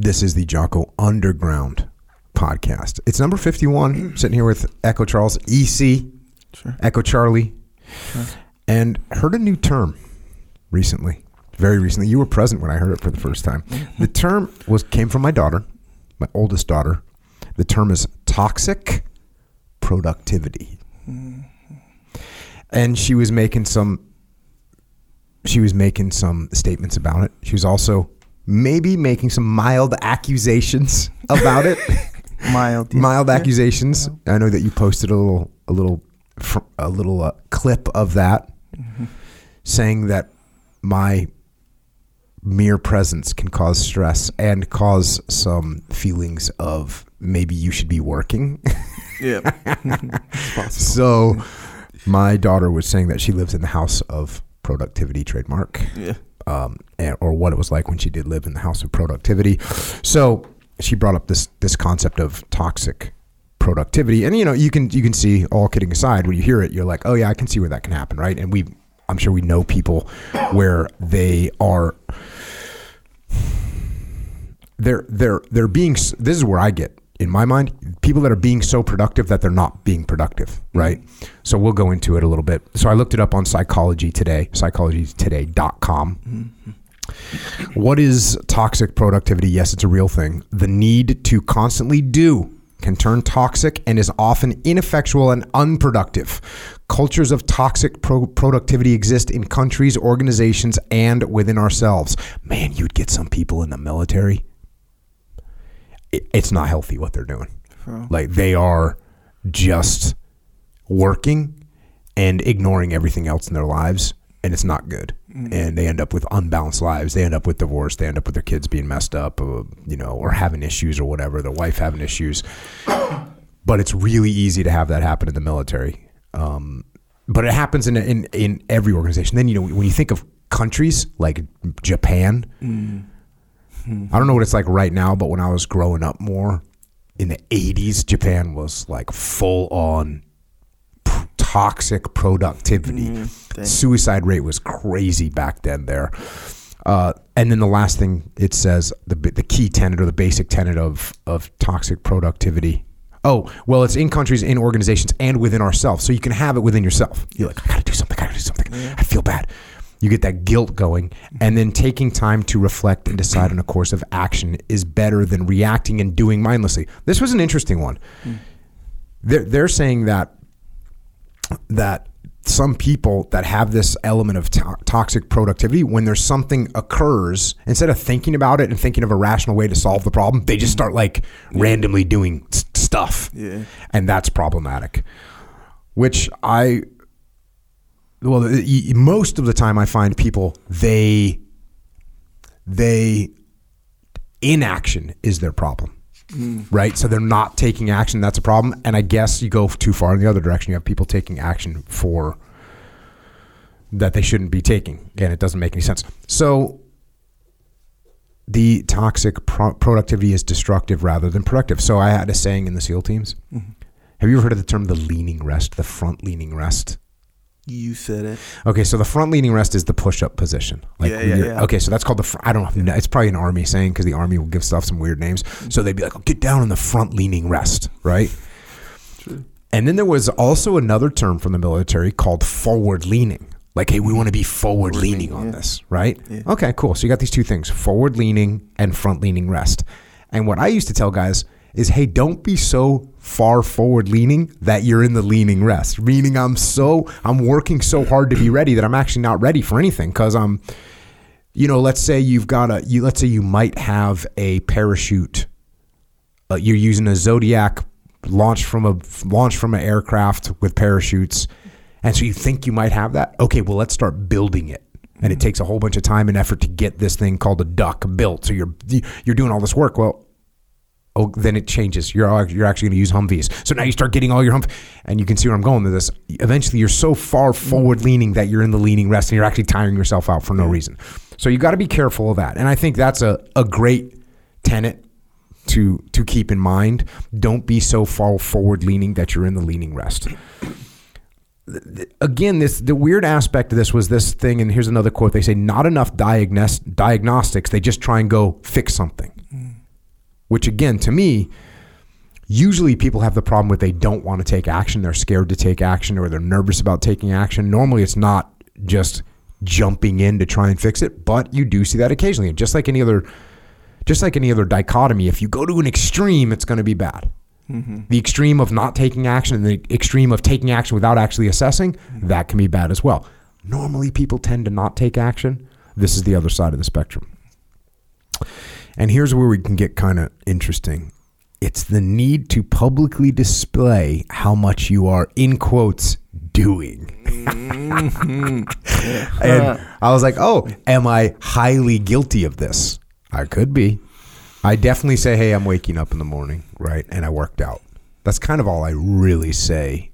This is the Jocko Underground podcast. It's number 51. sitting here with Echo Charles, EC, Sure. Echo Charlie, and heard a new term recently. Very recently. You were present when I heard it for the first time. Mm-hmm. The term was came from my daughter, my oldest daughter. The term is toxic productivity. Mm-hmm. And she was making some she was making some statements about it. She was also maybe making some mild accusations about it. Mild. yeah. mild Yeah. accusations. I know that you posted a little a little a little uh, clip of that saying that my mere presence can cause stress and cause some feelings of maybe you should be working. Yeah. so my daughter was saying that she lives in the house of productivity trademark Yeah. Um, and, or what it was like when she did live in the house of productivity. So she brought up this this concept of toxic productivity, and you know you can you can see all kidding aside when you hear it, you're like, oh yeah, I can see where that can happen, right? And we, I'm sure we know people where they are. They're they're they're being. This is where I get in my mind people that are being so productive that they're not being productive, mm-hmm. right? So we'll go into it a little bit. So I looked it up on Psychology Today, psychologytoday.com. Mm-hmm. What is toxic productivity? Yes, it's a real thing. The need to constantly do can turn toxic and is often ineffectual and unproductive. Cultures of toxic pro- productivity exist in countries, organizations, and within ourselves. Man, you'd get some people in the military. It- It's not healthy what they're doing. Like they are just working and ignoring everything else in their lives, and it's not good. And they end up with unbalanced lives. They end up with divorce. They end up with their kids being messed up, uh, you know, or having issues or whatever. Their wife having issues. But it's really easy to have that happen in the military. Um, but it happens in, in in every organization. Then you know when you think of countries like Japan, I don't know what it's like right now, but when I was growing up more in the 80s, Japan was like full on p- toxic productivity. dang. Suicide rate was crazy back then there. Uh, and then the last thing it says, the, the key tenet or the basic tenet of, of toxic productivity. Oh, well, it's in countries, in organizations, and within ourselves. So you can have it within yourself. You're like, I gotta do something, I gotta do something. I feel bad. You get that guilt going. And then taking time to reflect and decide on a course of action is better than reacting and doing mindlessly. This was an interesting one. They're, they're saying that that some people that have this element of to- toxic productivity, when there's something occurs, instead of thinking about it and thinking of a rational way to solve the problem, they just start like randomly doing stuff. Yeah. And that's problematic. Which I, well, most of the time I find people, they, they, inaction is their problem mm. right? So they're not taking action. That's a problem. And I guess you go too far in the other direction. You have people taking action for that they shouldn't be taking. Again, it doesn't make any sense. So the toxic pro- productivity is destructive rather than productive. So I had a saying in the SEAL teams. Mm-hmm. Have you ever heard of the term the leaning rest, the front leaning rest? You said it. Okay, so the front leaning rest is the push up position. Like Yeah, yeah, yeah. Okay, so that's called the. Fr- I don't know. It's probably an army saying because the army will give stuff some weird names. So they'd be like, oh, "Get down in the front leaning rest," right? True. And then there was also another term from the military called forward leaning. Like, hey, we want to be forward leaning on yeah. this, right? Yeah. Okay, cool. So you got these two things forward leaning and front leaning rest. And what I used to tell guys is, hey, don't be so far forward leaning that you're in the leaning rest. Meaning, I'm so, I'm working so hard to be ready that I'm actually not ready for anything because I'm, you know, let's say you've got a, you, let's say you might have a parachute uh, you're using a Zodiac launch from a launch from an aircraft with parachutes, and so you think you might have that. Okay, well let's start building it, and it takes a whole bunch of time and effort to get this thing called a duck built. So you're you're doing all this work. Well, oh, then it changes. You're you're actually going to use Humvees. So now you start getting all your Humv, and you can see where I'm going with this. Eventually, you're so far forward leaning that you're in the leaning rest, and you're actually tiring yourself out for no reason. So you got to be careful of that. And I think that's a a great tenet to to keep in mind. Don't be so far forward leaning that you're in the leaning rest. Again, this the weird aspect of this was this thing, and here's another quote. They say, "Not enough diagnos- diagnostics. They just try and go fix something." Which again, to me, usually people have the problem with they don't want to take action. They're scared to take action or they're nervous about taking action. Normally, it's not just jumping in to try and fix it, but you do see that occasionally. And just like any other, just like any other dichotomy, if you go to an extreme, it's going to be bad. Mm-hmm. The extreme of not taking action and the extreme of taking action without actually assessing, mm-hmm. that can be bad as well. Normally, people tend to not take action. This is the other side of the spectrum. And here's where we can get kind of interesting. It's the need to publicly display how much you are, in quotes, doing. Mm-hmm. and I was like, oh, am I highly guilty of this? I could be. I definitely say, hey, I'm waking up in the morning, right? And I worked out. That's kind of all I really say.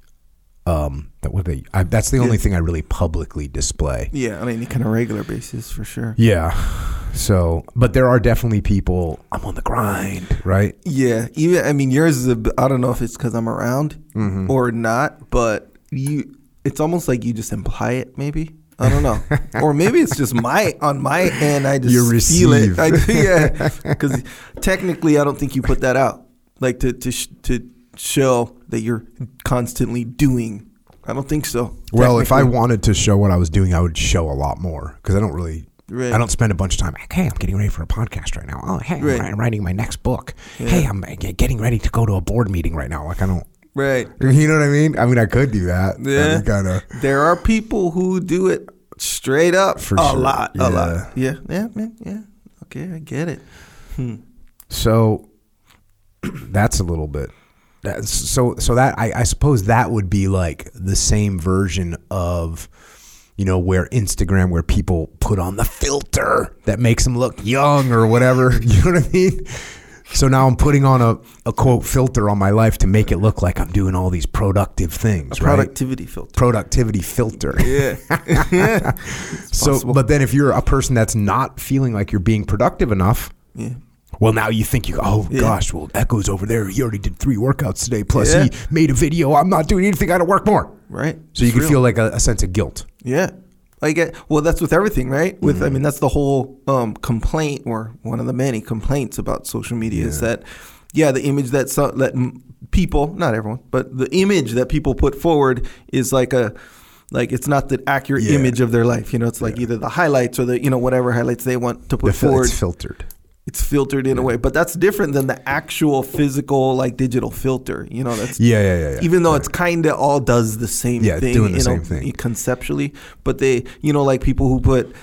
Um, that would be, I, that's the only thing I really publicly display. Yeah, on any kind of regular basis for sure. Yeah. So, but there are definitely people. I'm on the grind, right? Yeah, even I mean yours is a. I don't know if it's because I'm around Mm-hmm. or not, but you. It's almost like you just imply it. Maybe I don't know, or maybe it's just my on my end. I just You feel it. I, yeah, because technically, I don't think you put that out, like to to sh- to show that you're constantly doing. I don't think so. Well, if I wanted to show what I was doing, I would show a lot more because I don't really. Right. I don't spend a bunch of time. Like, hey, I'm getting ready for a podcast right now. Oh, hey, Right. I'm writing my next book. Hey, I'm getting ready to go to a board meeting right now. Like I don't. right, You know what I mean? I mean, I could do that. Yeah. Kind of. there are people who do it straight up For a sure. lot, Yeah. a lot. Yeah, yeah, man, yeah. Okay, I get it. Hmm. So that's a little bit. So so that I, I suppose that would be like the same version of you know where Instagram where people put on the filter that makes them look young or whatever. You know what I mean? So now I'm putting on a, a quote filter on my life to make it look like I'm doing all these productive things, right? Productivity filter. Productivity filter. Yeah. yeah. So, but then if you're a person that's not feeling like you're being productive enough, Yeah. Well, now you think you, oh Yeah. gosh, well, Echo's over there. He already did three workouts today. Plus, Yeah. he made a video. I'm not doing anything. I got to work more. Right. So you can real. feel like a, a sense of guilt. Yeah. Like uh, well, that's with everything, right? With Mm-hmm. I mean, that's the whole um, complaint, or one of the many complaints about social media is that, yeah, the image that so, that people, not everyone, but the image that people put forward is like a, like it's not the accurate Yeah. image of their life. You know, it's like either the highlights or the you know whatever highlights they want to put The fil- forward. it's filtered. It's filtered in a way, but that's different than the actual physical like digital filter. You know, that's Yeah, yeah, yeah. yeah. even though it's kind of all does the same Yeah, thing, doing the you same know, thing. conceptually. But they, you know, like people who put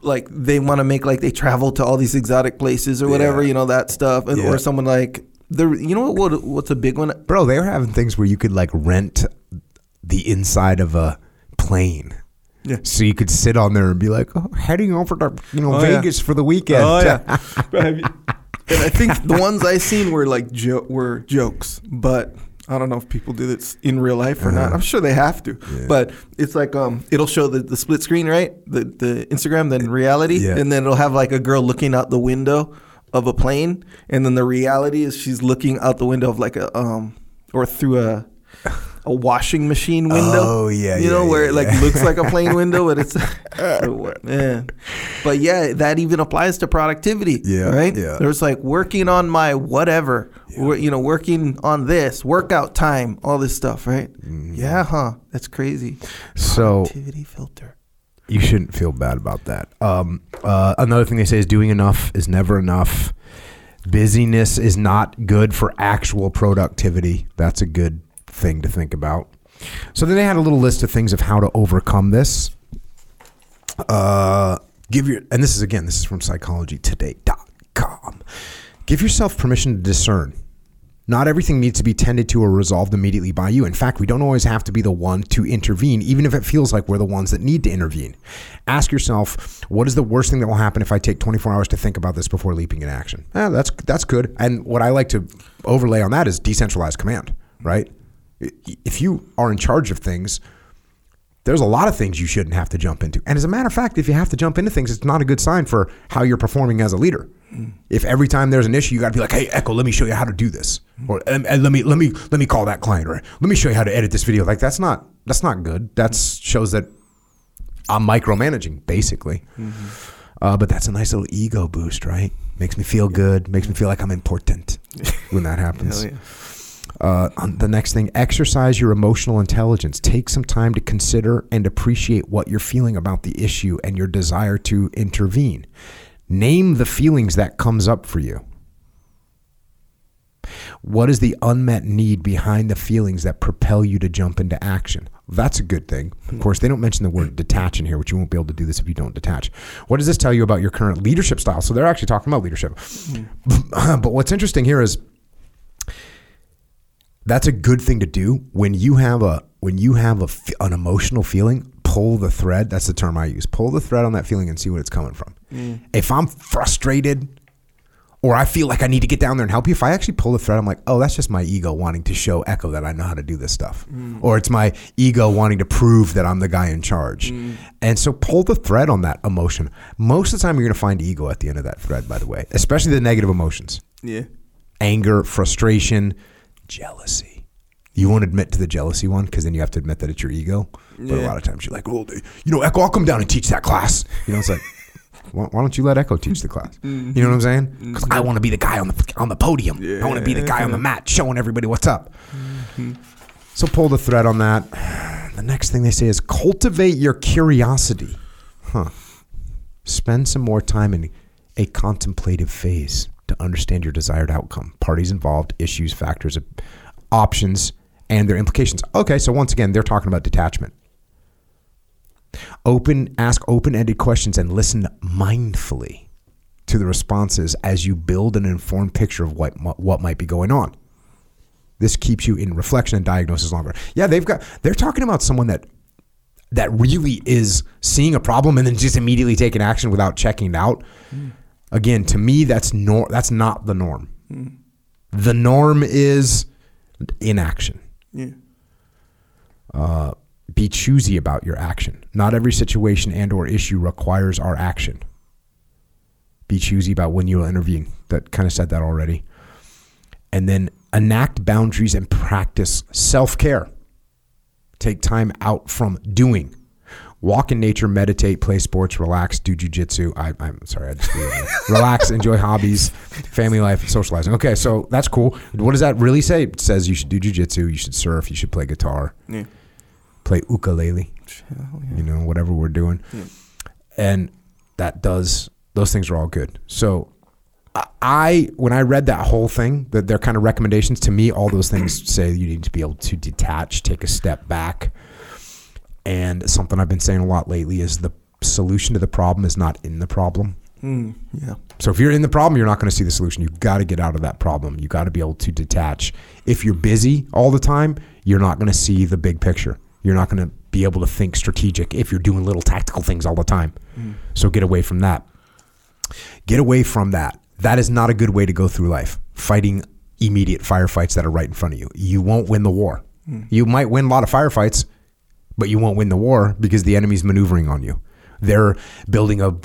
like they want to make like they travel to all these exotic places or whatever, Yeah. you know, that stuff, and or someone like the, you know what, what what's a big one? Bro, they were having things where you could like rent the inside of a plane. Yeah. So you could sit on there and be like, oh, heading over to you know Oh, yeah. Vegas for the weekend. Oh yeah, and I think the ones I seen were like jo- were jokes, but I don't know if people do this in real life or not. I'm sure they have to, Uh-huh. Yeah. but it's like um, it'll show the, the split screen, right? The the Instagram, then reality, Yeah. and then it'll have like a girl looking out the window of a plane, and then the reality is she's looking out the window of like a um or through a a washing machine window. Oh, yeah, you know yeah, where yeah, it like looks like a plane window, but it's man. But yeah, that even applies to productivity. Yeah, right. yeah. There's like working on my whatever, you know, working on this workout time, all this stuff, right? Yeah, huh? That's crazy. So Productivity filter. you shouldn't feel bad about that. Um, uh, another thing they say is doing enough is never enough. Busyness is not good for actual productivity. That's a good thing to think about. So then they had a little list of things of how to overcome this. Uh, give your and this is again this is from psychologytoday.com. Give yourself permission to discern. Not everything needs to be tended to or resolved immediately by you. In fact, we don't always have to be the one to intervene, even if it feels like we're the ones that need to intervene. Ask yourself, what is the worst thing that will happen if I take 24 hours to think about this before leaping in action? Eh, that's that's good. And what I like to overlay on that is decentralized command, right? If you are in charge of things, there's a lot of things you shouldn't have to jump into. And as a matter of fact, if you have to jump into things, it's not a good sign for how you're performing as a leader. Mm. If every time there's an issue, you got to be like, "Hey, Echo, let me show you how to do this," mm. or and, and eh, let me let me let me call that client, or let me show you how to edit this video. Like that's not that's not good. That mm. shows that I'm micromanaging, basically. Mm-hmm. Uh, but that's a nice little ego boost, right? Makes me feel good. Makes me feel like I'm important when that happens. Uh, the next thing, exercise your emotional intelligence. Take some time to consider and appreciate what you're feeling about the issue and your desire to intervene. Name the feelings that comes up for you. What is the unmet need behind the feelings that propel you to jump into action? That's a good thing. Of course, they don't mention the word detach in here, which you won't be able to do this if you don't detach. What does this tell you about your current leadership style? So they're actually talking about leadership. but what's interesting here is that's a good thing to do when you have a when you have a, an emotional feeling pull the thread that's the term i use pull the thread on that feeling and see what it's coming from. Mm. If i'm frustrated or i feel like i need to get down there and help you if i actually pull the thread i'm like oh that's just my ego wanting to show echo that i know how to do this stuff. Mm. Or it's my ego wanting to prove that i'm the guy in charge. Mm. And so pull the thread on that emotion. Most of the time you're going to find ego at the end of that thread by the way especially the negative emotions. Yeah. anger, frustration, jealousy. You won't admit to the jealousy one because then you have to admit that it's your ego. But a Yeah. lot of times you're like, well, you know, Echo, I'll come down and teach that class. You know, it's like, why, why don't you let Echo teach the class? You know what I'm saying? Mm-hmm. Because I want to be the guy on the on the podium. I want to be the guy on the mat showing everybody what's up. Mm-hmm. So pull the thread on that. The next thing they say is cultivate your curiosity. Huh. Spend some more time in a contemplative phase to understand your desired outcome, parties involved, issues, factors, options, and their implications. Okay, so once again, they're talking about detachment. Open, ask open-ended questions and listen mindfully to the responses as you build an informed picture of what what might be going on. This keeps you in reflection and diagnosis longer. Yeah, they've got they're talking about someone that that really is seeing a problem and then just immediately taking action without checking it out. Hmm. Again, to me, that's nor that's not the norm. The norm is inaction. Yeah. Uh, be choosy about your action. Not every situation and or issue requires our action. Be choosy about when you will intervene. That kind of said that already. And then enact boundaries and practice self-care. Take time out from doing. Walk in nature, meditate, play sports, relax, do jujitsu. I, I'm sorry, I just threw it in. relax, enjoy hobbies, family life, socializing. Okay, so that's cool. What does that really say? It says you should do jujitsu, you should surf, you should play guitar, Yeah. play ukulele, yeah. you know, whatever we're doing. Yeah. And that does, those things are all good. So I- I, when I read that whole thing, that their kind of recommendations to me, all those things say you need to be able to detach, take a step back. And something I've been saying a lot lately is the solution to the problem is not in the problem. Mm, yeah. So if you're in the problem, you're not going to see the solution. You've got to get out of that problem. You've got to be able to detach. If you're busy all the time, you're not going to see the big picture. You're not going to be able to think strategic if you're doing little tactical things all the time. So get away from that. Get away from that. That is not a good way to go through life. Fighting immediate firefights that are right in front of you. You won't win the war. You might win a lot of firefights, but you won't win the war because the enemy's maneuvering on you. They're building a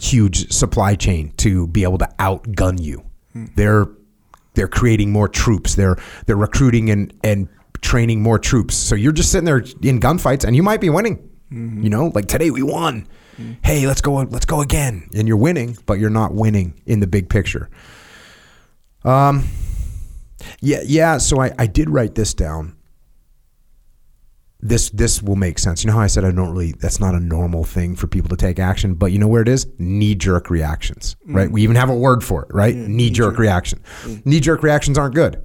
huge supply chain to be able to outgun you. Hmm. They're they're creating more troops. They're they're recruiting and and training more troops. So you're just sitting there in gunfights and you might be winning. Mm-hmm. You know, like today we won. Hmm. Hey, let's go let's go again. And you're winning, but you're not winning in the big picture. Um yeah, yeah, so I, I did write this down this this will make sense. You know how I said I don't really that's not a normal thing for people to take action, but you know where it is? Knee jerk reactions, mm. right? We even have a word for it, right? Mm. knee jerk reaction. Mm. Knee jerk reactions aren't good.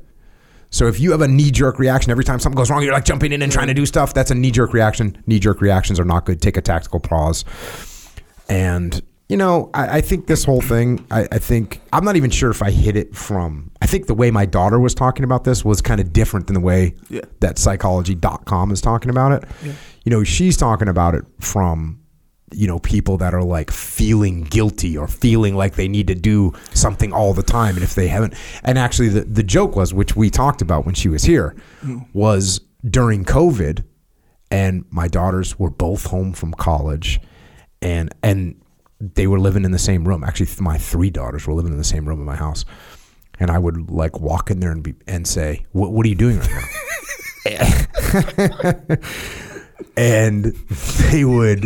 So if you have a knee jerk reaction every time something goes wrong, you're like jumping in and trying to do stuff. That's a knee jerk reaction. Knee jerk reactions are not good. Take a tactical pause. And you know, I, I think this whole thing, I, I think I'm not even sure if I hit it from. I think the way my daughter was talking about this was kind of different than the way Yeah. that psychology.com is talking about it. You know, she's talking about it from, you know, people that are like feeling guilty or feeling like they need to do something all the time. And if they haven't, and actually the, the joke was, which we talked about when she was here, hmm. was during COVID and my daughters were both home from college and, and, they were living in the same room. Actually, my three daughters were living in the same room in my house, and I would like walk in there and be and say, "What, what are you doing right now?" and they would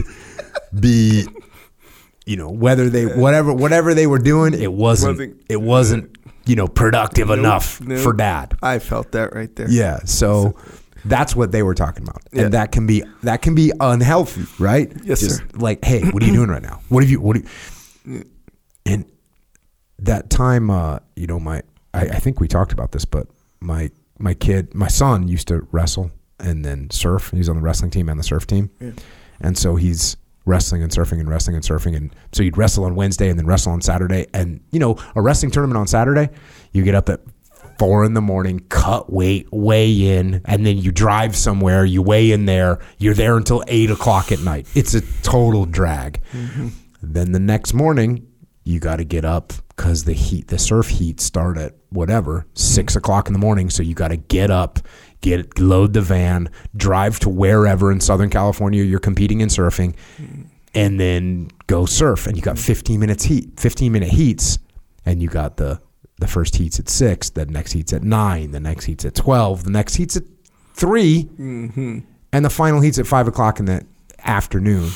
be you know whether they whatever whatever they were doing, it wasn't Wasn't- it wasn't you know productive enough nope. for dad. I felt that right there. Yeah, so that's what they were talking about, Yeah. and that can be that can be unhealthy, right? Yes, Just sir. Like, hey, what are you doing right now? What have you? What? Are you, and that time, uh, you know, my I, I think we talked about this, but my my kid, my son, used to wrestle and then surf. He was on the wrestling team and the surf team, Yeah. and so he's wrestling and surfing and wrestling and surfing. And so you'd wrestle on Wednesday and then wrestle on Saturday. And you know a wrestling tournament on Saturday you get up at four in the morning cut weight weigh in and then you drive somewhere you weigh in there you're there until eight o'clock at night. It's a total drag. Then the next morning you got to get up because the heat the surf heat start at whatever six mm-hmm. o'clock in the morning so you got to get up get load the van drive to wherever in southern california you're competing in surfing mm-hmm. and then go surf and you got mm-hmm. 15 minutes heat 15 minute heats and you got the the first heats at 6 the next heats at 9 the next heats at 12 the next heats at 3 and the final heats at 5 o'clock in the afternoon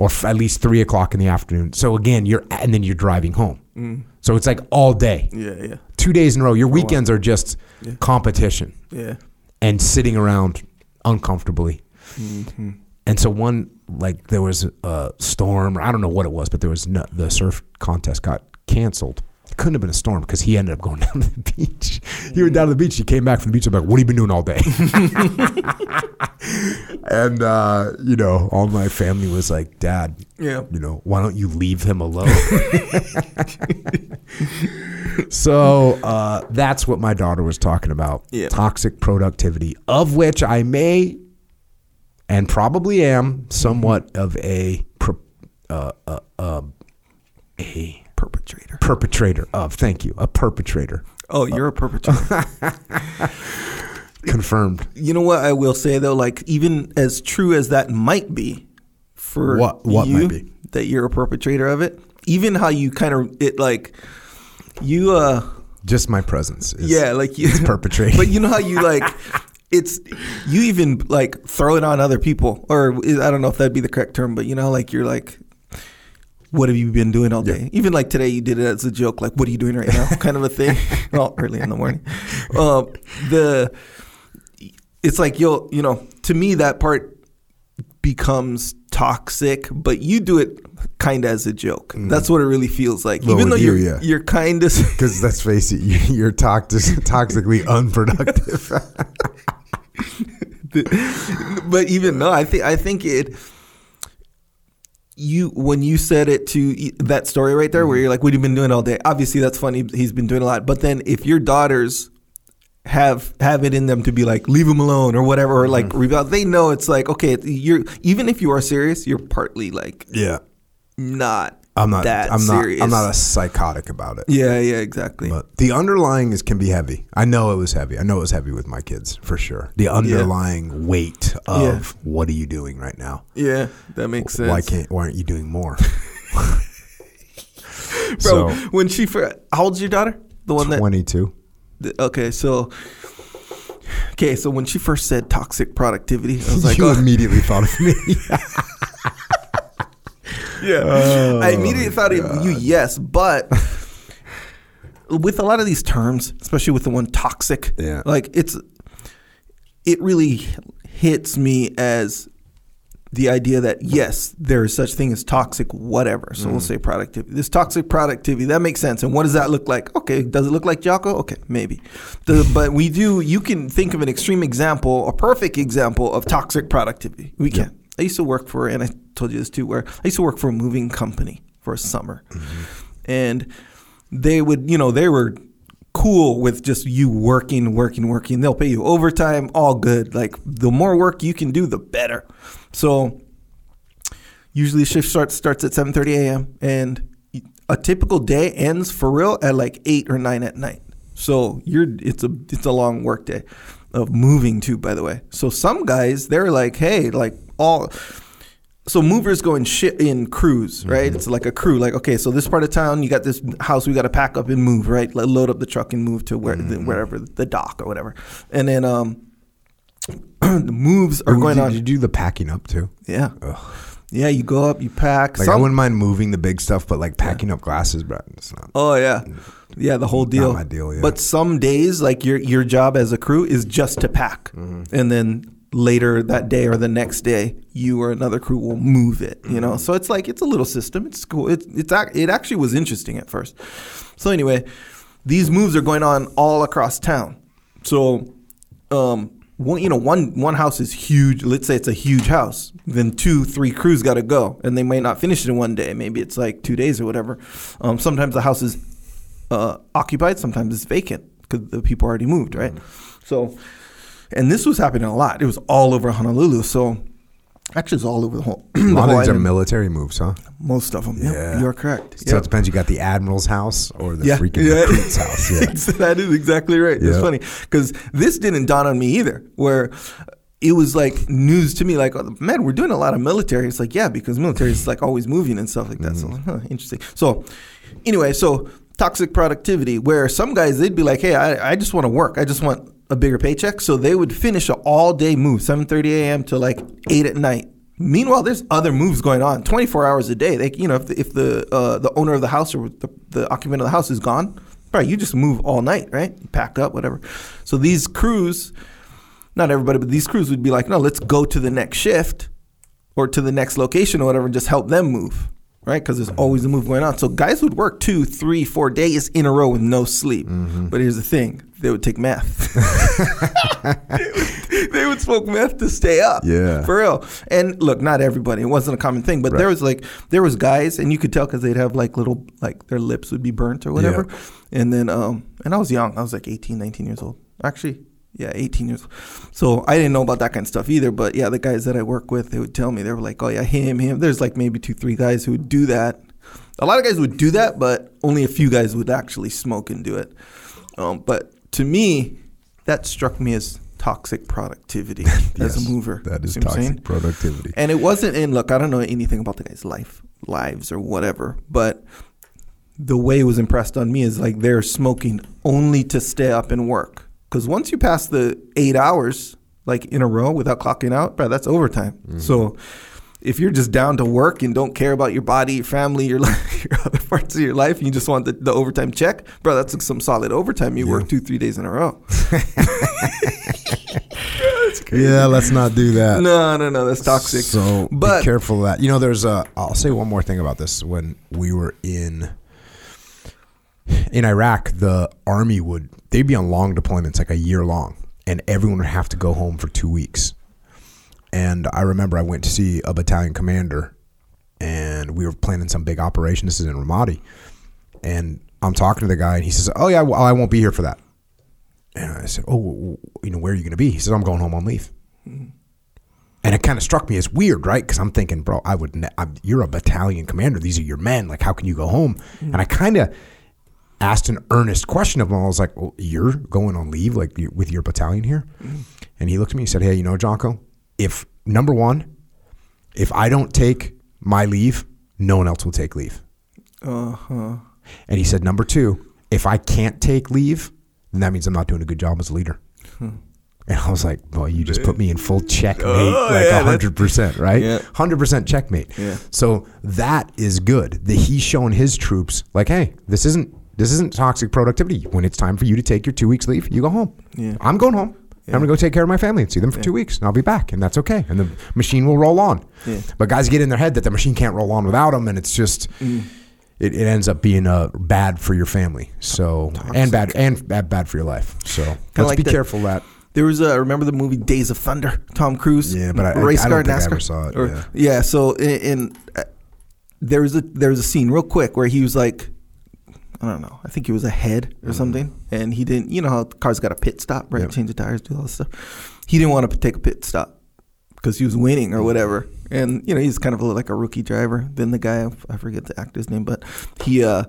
or f- at least 3 o'clock in the afternoon. So again you're and then you're driving home. Mm. So it's like all day. Yeah, yeah, two days in a row. Your oh, weekends are just competition yeah. and sitting around uncomfortably. Mm-hmm. And so one like there was a storm, or I don't know what it was, but there was no, the surf contest got canceled. It couldn't have been a storm because he ended up going down to the beach. He went down to the beach. He came back from the beach. I'm like, "What have you been doing all day?" and uh, you know, all my family was like, "Dad, Yeah. you know, why don't you leave him alone?" so uh, that's what my daughter was talking about. Yeah. Toxic productivity, of which I may and probably am somewhat of a uh, uh, uh, a Perpetrator. Perpetrator of. Thank you, a perpetrator. Oh, you're a perpetrator. Confirmed. you know what I will say though, like even as true as that might be for What- what you, might be? that you're a perpetrator of it, even how you kind of it like you uh Just my presence. Is, yeah like you is perpetrating. but you know how you like it's you even like throw it on other people or I don't know if that'd be the correct term, but you know like you're like. What have you been doing all day? Even like today, you did it as a joke, like "What are you doing right now?" kind of a thing. well, early in the morning. Um, the it's like you'll you know to me that part becomes toxic but you do it kind of as a joke that's what it really feels like Well, even though you, you're yeah. you're kind of Because let's face it, you- you're toxic, toxically unproductive. but even no i think i think it you when you said it to that story right there where mm-hmm. you're like what have you been doing all day? Obviously that's funny. He's been doing a lot. But then if your daughters have have it in them to be like leave him alone or whatever or like mm-hmm. rebel they know it's like okay you're even if you are serious you're partly like yeah, not I'm not. that I'm not. I'm not a psychotic about it. yeah yeah exactly But the underlying is can be heavy. I know it was heavy. I know it was heavy with my kids for sure. The underlying weight of Yeah. what are you doing right now? yeah that makes sense Why can't? Why aren't you doing more? bro so when she how old's your daughter the one that 22. Okay, so okay, so when she first said toxic productivity, I was like, you oh, immediately thought of me. yeah. Oh, I immediately thought of you, yes, but with a lot of these terms, especially with the one toxic, Yeah. like it's it really hits me as the idea that yes, there is such thing as toxic whatever. So we'll mm. say productivity. This toxic productivity that makes sense. And what does that look like? Okay, does it look like Jocko? Okay, maybe. The, but we do. You can think of an extreme example, a perfect example of toxic productivity. We can. I used to work for, and I told you this too, where I used to work for a moving company for a summer, mm-hmm. and they would, you know, they were cool with just you working, working, working. They'll pay you overtime, all good. Like the more work you can do, the better. So usually shift starts starts at 7:30 a.m. and a typical day ends for real at like 8 or 9 at night. So you're it's a it's a long work day of moving too by the way. So some guys they're like, "Hey, like all so movers go in shit in crews, right? It's like a crew. Like, okay, so this part of town, you got this house we got to pack up and move, right? Like, load up the truck and move to where the, wherever the dock or whatever. And then um, the moves are going did on. you do the packing up too? Yeah. Yeah, you go up, you pack. Like I wouldn't mind moving the big stuff, but like packing up glasses, bro, it's not. Oh yeah, yeah, the whole deal. my deal, yeah. But some days, like your your job as a crew is just to pack, Mm-hmm. and then later that day or the next day, you or another crew will move it. You Mm-hmm. know, so it's like it's a little system. It's cool. It's it's it actually was interesting at first. So anyway, these moves are going on all across town. So, um. One, you know, one one house is huge. Let's say it's a huge house. Then two, three crews got to go, and they might not finish it in one day. Maybe it's like two days or whatever. Um, sometimes the house is uh, occupied. Sometimes it's vacant because the people already moved, right? So, and this was happening a lot. It was all over Honolulu. So, actually, it's all over the whole. A lot whole of these are military moves, huh? Most of them. Yep, Yeah. you're correct. So Yep. it depends. You got the admiral's house or the Yeah, freaking yeah. recruit's house. Yeah. that is exactly right. It's funny because this didn't dawn on me either. Where it was like news to me, like, oh, man, we're doing a lot of military. It's like, yeah, because military is like always moving and stuff like that. So, Mm-hmm. huh, interesting. So, anyway, so toxic productivity, where some guys they'd be like, hey, I, I just want to work. I just want a bigger paycheck. So they would finish an all day move, 7:30 a.m. to like eight at night. Meanwhile, there's other moves going on, 24 hours a day. They, you know, if the, if the uh, the owner of the house or the, the occupant of the house is gone, right, you just move all night, right? You pack up, whatever. So these crews, not everybody, but these crews would be like, no, let's go to the next shift or to the next location or whatever and just help them move, right? Because there's always a move going on. So guys would work two, three, four days in a row with no sleep. But here's the thing they would take meth. they, would, they would smoke meth to stay up. Yeah. For real. And look, not everybody. It wasn't a common thing, but there was like, there was guys, and you could tell because they'd have like little, like their lips would be burnt or whatever. And then, um, and I was young. I was like 18, 19 years old. Actually, yeah, 18 years old. So I didn't know about that kind of stuff either. But yeah, the guys that I work with, they would tell me, they were like, oh yeah, him, him. There's like maybe two, three guys who would do that. A lot of guys would do that, but only a few guys would actually smoke and do it. Um, but to me, that struck me as toxic productivity as a mover. That is toxic productivity. And it wasn't in look, I don't know anything about the guy's life, lives or whatever, but the way it was impressed on me is like they're smoking only to stay up and work. Because once you pass the eight hours, like in a row without clocking out, bro, that's overtime. Mm-hmm. So if you're just down to work and don't care about your body, your family, your life, your other parts of your life, and you just want the, the overtime check, bro, that's some solid overtime. You work two, three days in a row. Yeah, let's not do that. No, no, no, that's toxic. So But- be careful of that. You know, there's a. I'll say one more thing about this. When we were in in Iraq, the army would they'd be on long deployments, like a year long, and everyone would have to go home for two weeks. And I remember I went to see a battalion commander, and we were planning some big operation. This is in Ramadi, and I'm talking to the guy, and he says, "Oh yeah, well, I won't be here for that." And I said, "Oh, you know, where are you going to be?" He says, "I'm going home on leave." Hmm. And it kind of struck me as weird, right? Because I'm thinking, bro, I would. Ne- I'm, you're a battalion commander. These are your men. Like, how can you go home? Hmm. And I kind of asked an earnest question of him. I was like, well, "You're going on leave, like with your battalion here?" And he looked at me and said, "Hey, you know, Jocko, if number one, if I don't take my leave, no one else will take leave." Uh huh. And he said, number two, if I can't take leave, then that means I'm not doing a good job as a leader. And I was like, boy, you just put me in full checkmate, Oh, like yeah, hundred percent, right? Yeah. Hundred percent checkmate. Yeah. So that is good. That he's shown his troops, like, hey, this isn't this isn't toxic productivity. When it's time for you to take your two weeks leave, you go home. Yeah. I'm going home. I'm gonna go take care of my family and see them for two weeks, and I'll be back, and that's okay. And the machine will roll on. Yeah. But guys get in their head that the machine can't roll on without them, and it's just it, it ends up being uh, bad for your family. So and bad and bad, bad for your life. So let's like be the- careful of that. There was a remember the movie Days of Thunder, Tom Cruise. Yeah, but I- I- race I car I NASCAR. ever saw it, Or- yeah. So in, in uh, there was a there was a scene real quick where he was like, I don't know, I think he was ahead or something, and he didn't. You know how cars got a pit stop, right? Yep. Change the tires, do all this stuff. He didn't want to take a pit stop because he was winning or whatever. And you know he's kind of a, like a rookie driver. Then the guy, I forget the actor's name, but he uh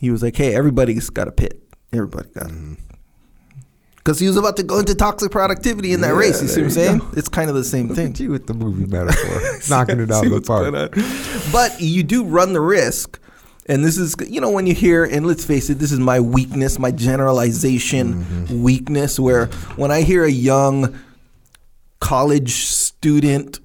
he was like, hey, everybody's got a pit. Everybody got. Because he was about to go into toxic productivity in that Yeah, race. You see what I'm saying? It's kind of the same thing. you with the movie metaphor, knocking it out of the park. But you do run the risk, and this is you know when you hear and let's face it, this is my weakness, my generalization Mm-hmm. weakness. Where when I hear a young college student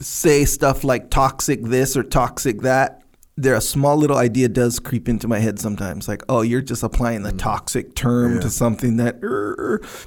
say stuff like toxic this or toxic that, there a small little idea does creep into my head sometimes like oh you're just applying the toxic term to something that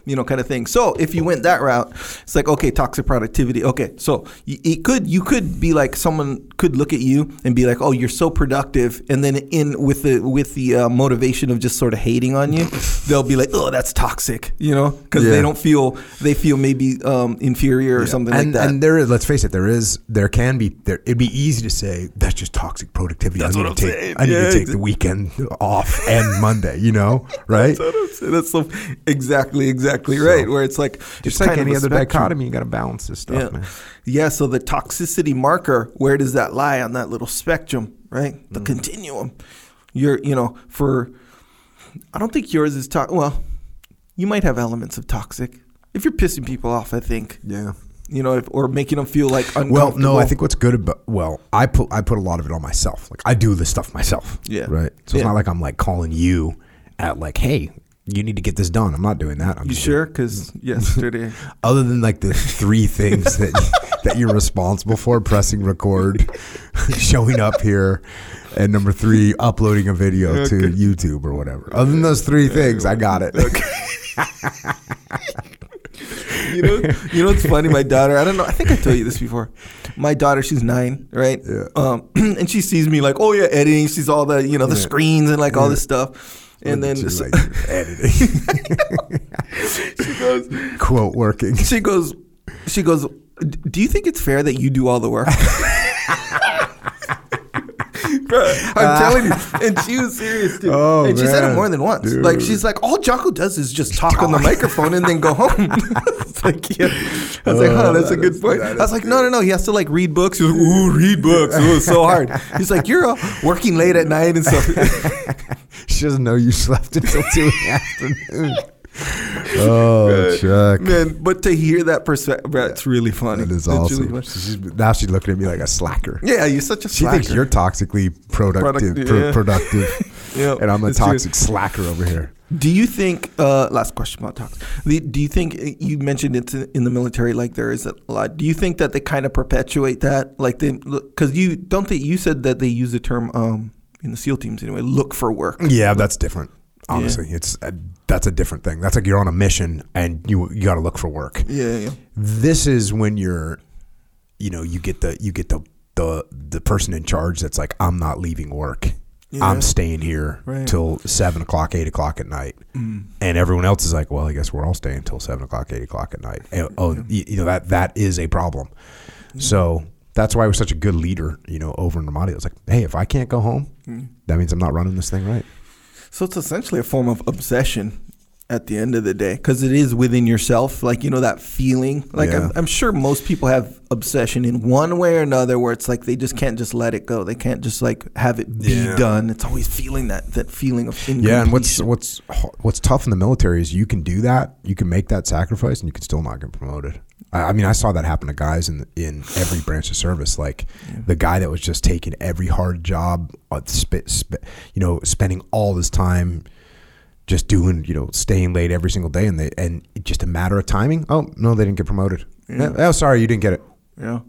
you know kind of thing so if you went that route it's like okay toxic productivity okay so it could you could be like someone could look at you and be like oh you're so productive and then in with the with the uh, motivation of just sort of hating on you they'll be like oh that's toxic you know because Yeah. they don't feel they feel maybe um, inferior or something and, like that And there is, let's face it, there is, there can be, there. It'd be easy to say that's just toxic productivity. That's I need what to I'm take, saying. I need Yeah, to take exa- the weekend off and Monday. You know, right? That's what I'm saying. That's so exactly, exactly right. Where it's like Just it's like any other dichotomy, you got to balance this stuff, Yeah. man. yeah. So the toxicity marker, where does that lie on that little spectrum, right? Mm. The continuum. You're, you know, for I don't think yours is toxic. Well, you might have elements of toxic if you're pissing people off. I think Yeah. You know, if, or making them feel like uncomfortable. Well, no, I think what's good about well, I put I put a lot of it on myself. Like I do this stuff myself. Yeah. Right. So it's Yeah. not like I'm like calling you at like, hey, you need to get this done. I'm not doing that. I'm you sure? Because yesterday, other than like the three things that that you're responsible for pressing record showing up here and number three uploading a video to YouTube or whatever other than those three things I got it you know, you know what's funny? My daughter, I don't know. I think I told you this before. My daughter, she's nine, right? Yeah. Um, and she sees me like, oh yeah, editing. She sees all the, you know, the Yeah. screens and like all this stuff. And then so- like, editing she goes, quote working she goes, she goes. Do you think it's fair that you do all the work? Bro, I'm telling you, and she was serious too. Oh, and she said it more than once. Dude. Like she's like, all Jocko does is just talk, on the microphone and then go home. it's like, yeah. I was like, Oh, huh, that's a good is- point. I was like, no, no, no. He has to like read books. He's like, ooh, read books. It was so hard. He's like, you're uh, working late at night and stuff. she doesn't know you slept until two in the afternoon oh Chuck Man, but to hear that perspective, it's really funny. that is It's really awesome funny. now she's looking at me like a slacker yeah, you're such a She slacker. thinks you're toxically productive, Product- pro- yeah. productive, Yeah, and I'm a it's true. toxic slacker over here. Do you think? Uh, last question about tox. The, do you think you mentioned it in the military? Like there is a lot. Do you think that they kind of perpetuate that? Like they, because you don't think you said that they use the term um, in the SEAL teams anyway. Look for work. Yeah, that's different. Honestly, it's uh, that's a different thing. That's like you're on a mission and you you got to look for work. Yeah, yeah. This is when you're, you know, you get the you get the the the person in charge that's like, I'm not leaving work. Yeah. I'm staying here Right. till seven o'clock, eight o'clock at night, Mm. and everyone else is like, "Well, I guess we're all staying till seven o'clock, eight o'clock at night." And, oh, you, you know that that is a problem. So that's why I was such a good leader, you know, over in Ramadi. It's like, hey, if I can't go home, Mm. that means I'm not running this thing right. So it's essentially a form of obsession at the end of the day because it is within yourself like you know that feeling like Yeah. I'm, I'm sure most people have obsession in one way or another where it's like they just can't just let it go they can't just like have it be Yeah. done it's always feeling that that feeling of Yeah, and what's what's what's tough in the military is you can do that, you can make that sacrifice, and you can still not get promoted. I, mean, I saw that happen to guys in in every branch of service. Like the guy that was just taking every hard job, uh, sp- sp- you know, spending all his time just doing, you know, staying late every single day, and they and just a matter of timing. Oh no, they didn't get promoted. Yeah. Oh, sorry, you didn't get it yeah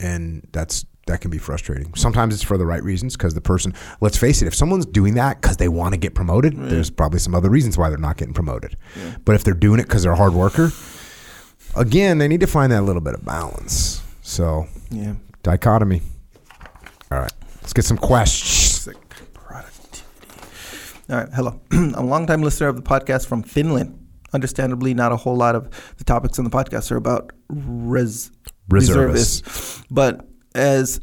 and that's that can be frustrating. Sometimes it's for the right reasons because the person. Let's face it, if someone's doing that because they want to get promoted, there's probably some other reasons why they're not getting promoted. But if they're doing it because they're a hard worker, again, they need to find that little bit of balance. So yeah dichotomy. All right, let's get some questions. productivity all right hello i'm a longtime listener of the podcast from finland understandably not a whole lot of the topics on the podcast are about res Reservists. reservists but as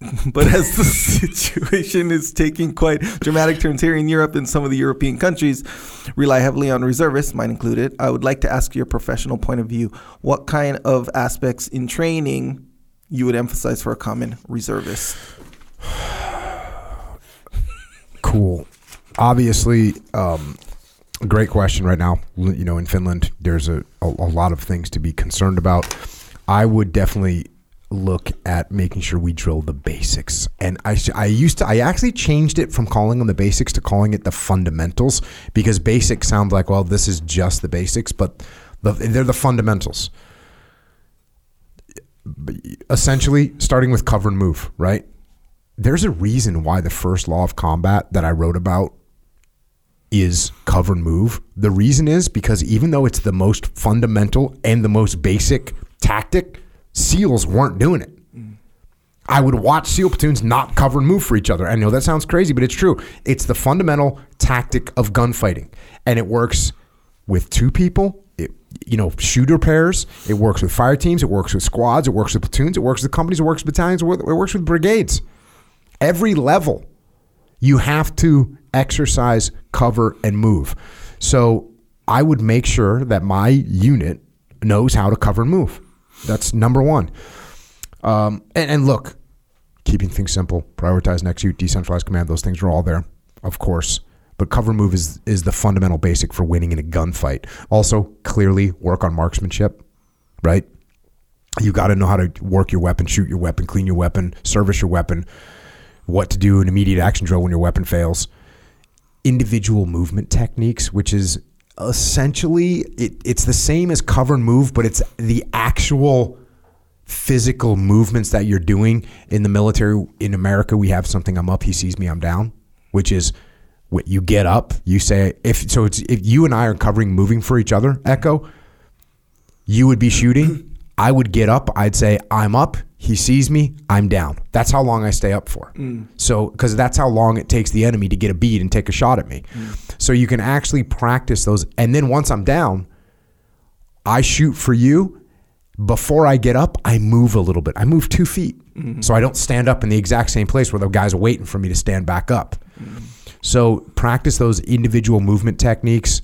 but as the situation is taking quite dramatic turns here in Europe and some of the European countries rely heavily on reservists, mine included, I would like to ask your professional point of view what kind of aspects in training you would emphasize for a common reservist. Cool. Obviously, um, great question right now. You know, in Finland, there's a, a, a lot of things to be concerned about. I would definitely look at making sure we drill the basics. And I, I used to, I actually changed it from calling them the basics to calling it the fundamentals because basic sounds like, well, this is just the basics, but the, they're the fundamentals essentially starting with cover and move, right? There's a reason why the first law of combat that I wrote about is cover and move. The reason is because even though it's the most fundamental and the most basic tactic, SEALs weren't doing it. I would watch SEAL platoons not cover and move for each other. I know that sounds crazy, but it's true. It's the fundamental tactic of gunfighting, and it works with two people. It, you know, shooter pairs. It works with fire teams. It works with squads. It works with platoons. It works with companies. It works with battalions. It works with brigades. Every level, you have to exercise, cover, and move. So I would make sure that my unit knows how to cover and move. That's number one. Um, and, and look, keeping things simple, prioritize and execute, decentralized command, those things are all there, of course. But cover move is is the fundamental basic for winning in a gunfight. Also, clearly work on marksmanship, right? You got to know how to work your weapon, shoot your weapon, clean your weapon, service your weapon, what to do in immediate action drill when your weapon fails. Individual movement techniques, which is essentially it, it's the same as cover and move, but it's the actual physical movements that you're doing. In the military in America we have something I'm up he sees me I'm down which is what you get up you say if so it's if you and I are covering moving for each other echo you would be shooting I would get up I'd say I'm up he sees me I'm down that's how long I stay up for mm. so because that's how long it takes the enemy to get a bead and take a shot at me mm. so you can actually practice those and then once I'm down I shoot for you before I get up, I move a little bit. I move two feet. Mm-hmm. So I don't stand up in the exact same place where the guys are waiting for me to stand back up. Mm-hmm. So practice those individual movement techniques,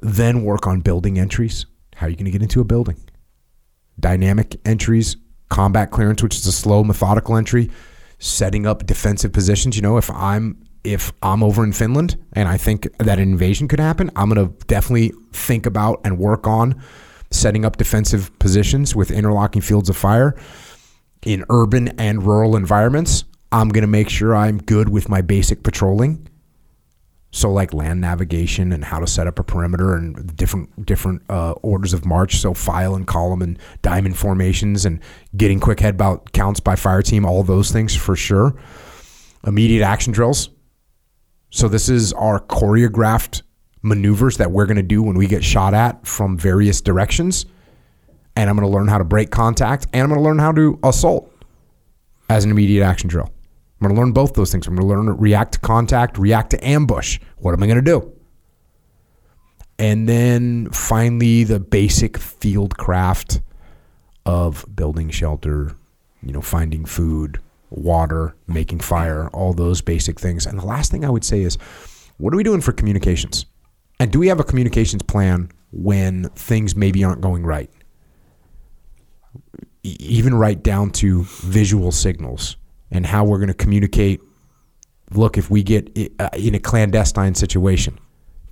then work on building entries. How are you going to get into a building? Dynamic entries, combat clearance, which is a slow, methodical entry, setting up defensive positions. You know, if I'm if I'm over in Finland and I think that an invasion could happen, I'm going to definitely think about and work on setting up defensive positions with interlocking fields of fire in urban and rural environments. I'm going to make sure I'm good with my basic patrolling. So like land navigation and how to set up a perimeter and different different uh, orders of march. So file and column and diamond formations and getting quick head bout counts by fire team. All those things for sure. Immediate action drills. So this is our choreographed maneuvers that we're going to do when we get shot at from various directions. And I'm going to learn how to break contact and I'm going to learn how to assault as an immediate action drill. I'm going to learn both those things. I'm going to learn react to contact, react to ambush. What am I going to do? And then finally, the basic field craft of building shelter, you know, finding food, water, making fire, all those basic things. And the last thing I would say is, what are we doing for communications? And do we have a communications plan when things maybe aren't going right? Even right down to visual signals and how we're going to communicate. Look, if we get uh, in a clandestine situation,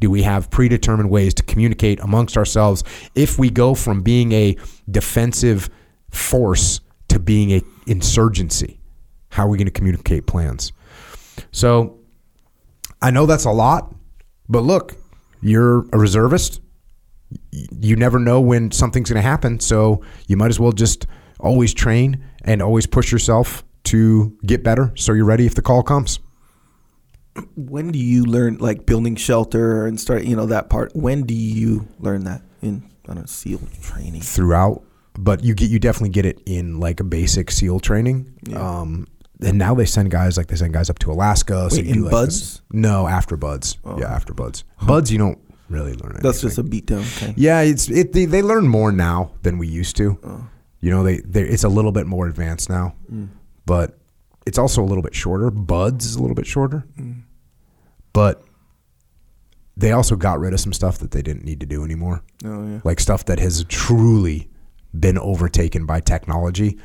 do we have predetermined ways to communicate amongst ourselves if we go from being a defensive force to being a insurgency? How are we going to communicate plans? So I know that's a lot, but look, you're a reservist. You never know when something's going to happen, so you might as well just always train and always push yourself to get better so you're ready if the call comes. When do you learn like building shelter and start, you know, that part? When do you learn that in I don't SEAL training? throughout, but you get you definitely get it in like a basic SEAL training. Yeah. Um, and now they send guys like they send guys up to Alaska. Wait, you in like, BUD/S? this- no, after BUD/S. Oh. Yeah, after BUD/S. BUD/S, you don't really learn it. That's just a beatdown. Okay. Yeah, it's it. They, they learn more now than we used to. Oh. You know, they they it's a little bit more advanced now, Mm. But it's also a little bit shorter. BUD/S is a little bit shorter, Mm. but they also got rid of some stuff that they didn't need to do anymore Oh yeah. like stuff that has truly been overtaken by technology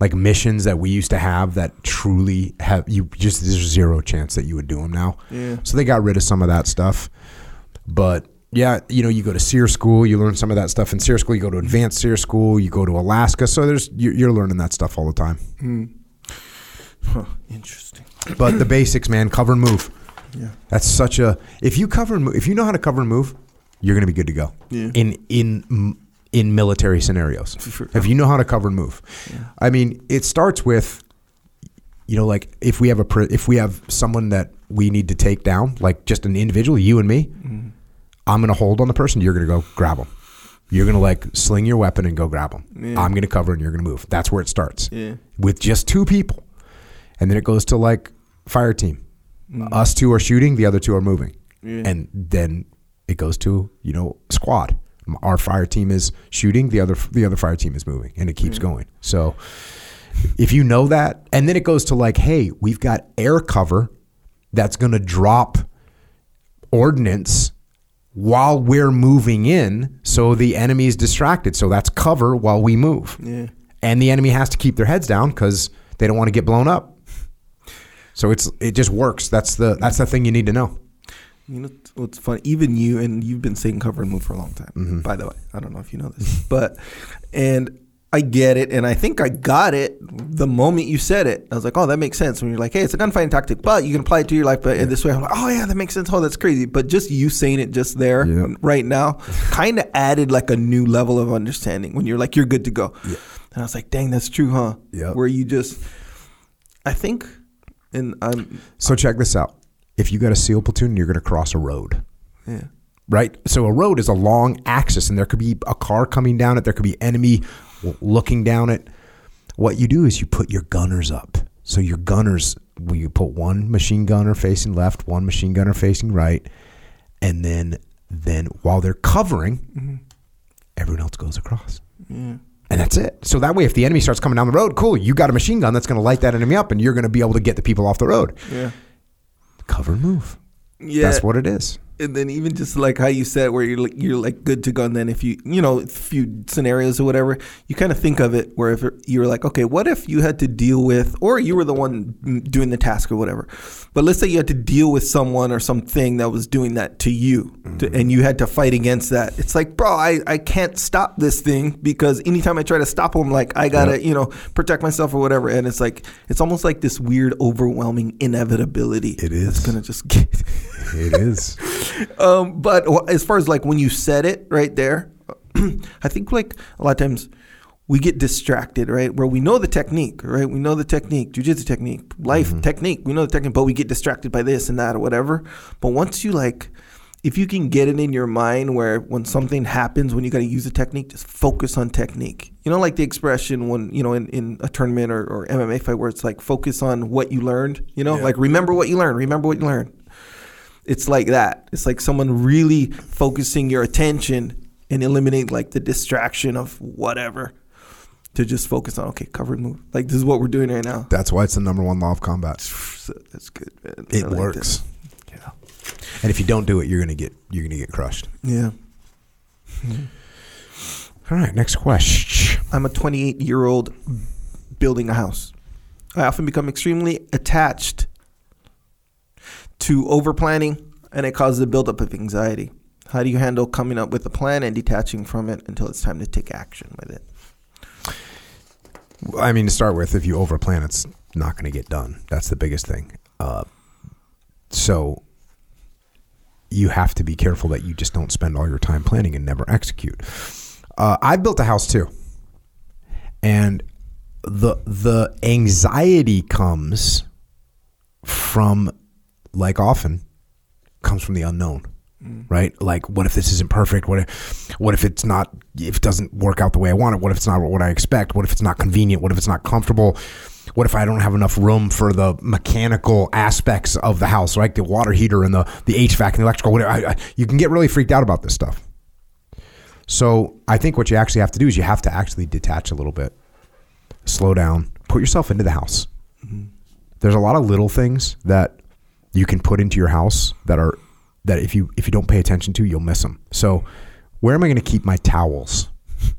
like missions that we used to have that truly have you just there's zero chance that you would do them now Yeah. so they got rid of some of that stuff but yeah you know you go to SERE school you learn some of that stuff in SERE school you go to advanced SERE school you go to alaska so there's you're, you're learning that stuff all the time Huh, interesting. but the basics man cover and move Yeah. That's such a if you cover and move, if you know how to cover and move, you're going to be good to go. Yeah. In in in military scenarios. sure. If you know how to cover and move, I mean, it starts with, you know, like if we have a if we have someone that we need to take down, like just an individual, you and me, mm-hmm. I'm gonna hold on the person. You're gonna go grab them. You're gonna like sling your weapon and go grab them. Yeah. I'm gonna cover and you're gonna move. That's where it starts Yeah. with just two people, and then it goes to like fire team. Mm. Us two are shooting, the other two are moving, Yeah. and then it goes to you know squad. Our fire team is shooting, the other the other fire team is moving, and it keeps going. So if you know that, and then it goes to like, hey, we've got air cover that's going to drop ordnance while we're moving in, so the enemy is distracted. So that's cover while we move Yeah. and the enemy has to keep their heads down because they don't want to get blown up. So it's it just works. That's the that's the thing you need to know. You know what's funny? Even you and you've been saying cover and move for a long time. Mm-hmm. By the way, I don't know if you know this, but and I get it, and I think I got it the moment you said it. I was like, oh, that makes sense. When you're like, hey, it's a gunfighting tactic, but you can apply it to your life, but in this way, I'm like, oh yeah, that makes sense. Oh, that's crazy. But just you saying it just there Yep. right now, kind of added like a new level of understanding. When you're like, you're good to go, and I was like, dang, that's true, huh? Yep. Where you just, I think, and I'm, So check this out. If you got a SEAL platoon, you're going to cross a road, yeah, right? So a road is a long axis, and there could be a car coming down it. There could be enemy looking down it. What you do is you put your gunners up. So your gunners, you put one machine gunner facing left, one machine gunner facing right, and then then while they're covering, mm-hmm. everyone else goes across. yeah. And that's it. So that way, if the enemy starts coming down the road, cool, you got a machine gun that's going to light that enemy up, and you're going to be able to get the people off the road. Yeah. Cover and move. Yeah. That's what it is. And then even just like how you said where you're like you're like good to go and then if you you know a few scenarios or whatever you kind of think of it where if you were like okay what if you had to deal with or you were the one doing the task or whatever but let's say you had to deal with someone or something that was doing that to you to, mm-hmm. and you had to fight against that it's like bro I, I can't stop this thing because anytime I try to stop them like I gotta you know protect myself or whatever and it's like it's almost like this weird overwhelming inevitability It is. it's gonna just get It is. um, but as far as like when you said it right there, I think like a lot of times we get distracted, right? Where we know the technique, right? We know the technique, jujitsu technique, life technique. We know the technique, but we get distracted by this and that or whatever. But once you like, if you can get it in your mind where when something happens, when you got to use a technique, just focus on technique. You know, like the expression when, you know, in, in a tournament or, or MMA fight where it's like focus on what you learned, you know, like remember what you learned, remember what you learned it's like that. It's like someone really focusing your attention and eliminate like the distraction of whatever to just focus on okay, cover and move. Like this is what we're doing right now. That's why it's the number one law of combat. That's good, man. It like works. that. Yeah. And if you don't do it, you're gonna get you're gonna get crushed. Yeah. Mm-hmm. All right, next question. I'm a 28 year old building a house. I often become extremely attached to over planning, and it causes a buildup of anxiety. How do you handle coming up with a plan and detaching from it until it's time to take action with it? I mean, to start with, if you over plan, it's not going to get done. That's the biggest thing. Uh, so you have to be careful that you just don't spend all your time planning and never execute. Uh, I built a house too, and the the anxiety comes from, like often, comes from the unknown mm. right? Like, what if this isn't perfect? What if, what if it's not? If it doesn't work out the way I want it? What if it's not what I expect? What if it's not convenient? What if it's not comfortable? What if I don't have enough room for the mechanical aspects of the house, like the water heater and the the HVAC and the electrical? Whatever. I, I, you can get really freaked out about this stuff. So I think what you actually have to do is you have to actually detach a little bit, slow down, put yourself into the house. Mm-hmm. There's a lot of little things that you can put into your house that are that if you if you don't pay attention to, you'll miss them. So, where am I going to keep my towels?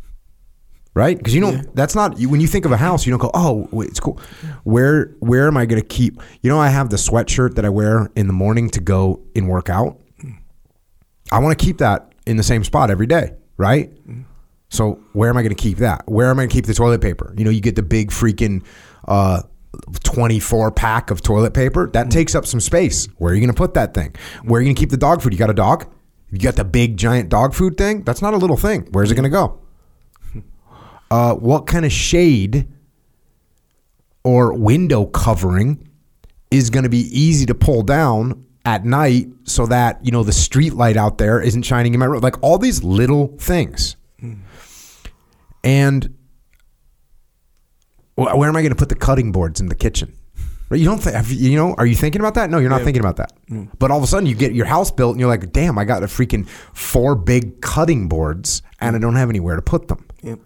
Right? Because you know that's not you, when you think of a house, you don't go, "Oh, wait, it's cool." Where where am I going to keep? You know, I have the sweatshirt that I wear in the morning to go and work out. I want to keep that in the same spot every day, right? So where am I going to keep that? Where am I going to keep the toilet paper? You know, you get the big freaking uh, 24 pack of toilet paper. That takes up some space. Where are you going to put that thing? Where are you going to keep the dog food? You got a dog? You got the big giant dog food thing? That's not a little thing. Where's it going to go? uh, what kind of shade or window covering is going to be easy to pull down at night so that you know the street light out there isn't shining in my room like all these little things and wh- where am i going to put the cutting boards in the kitchen Right, you don't think you know are you thinking about that no you're not thinking about that mm. but all of a sudden you get your house built and you're like damn i got a freaking four big cutting boards and i don't have anywhere to put them Yep.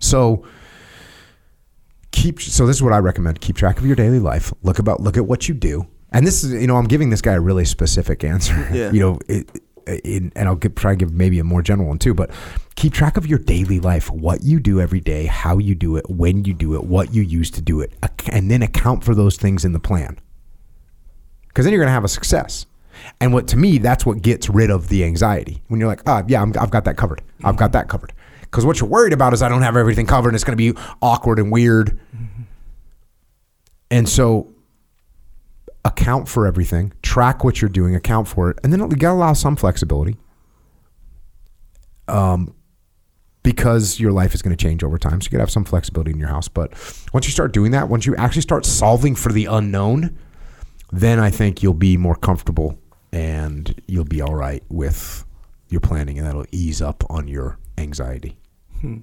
so keep so this is what I recommend. Keep track of your daily life. Look about look at what you do. And this is you know I'm giving this guy a really specific answer. Yeah. You know, it, it, and I'll give, try to give maybe a more general one too. But keep track of your daily life, what you do every day, how you do it, when you do it, what you use to do it, and then account for those things in the plan. Because then you're going to have a success. And what to me, that's what gets rid of the anxiety. When you're like, ah, yeah, I'm, I've got that covered. I've got that covered. Because what you're worried about is I don't have everything covered and it's going to be awkward and weird. And so account for everything, track what you're doing, account for it, and then you got to allow some flexibility. Um, because your life is going to change over time, so you got to have some flexibility in your house. But once you start doing that, once you actually start solving for the unknown, then I think you'll be more comfortable and you'll be all right with your planning, and that'll ease up on your anxiety. you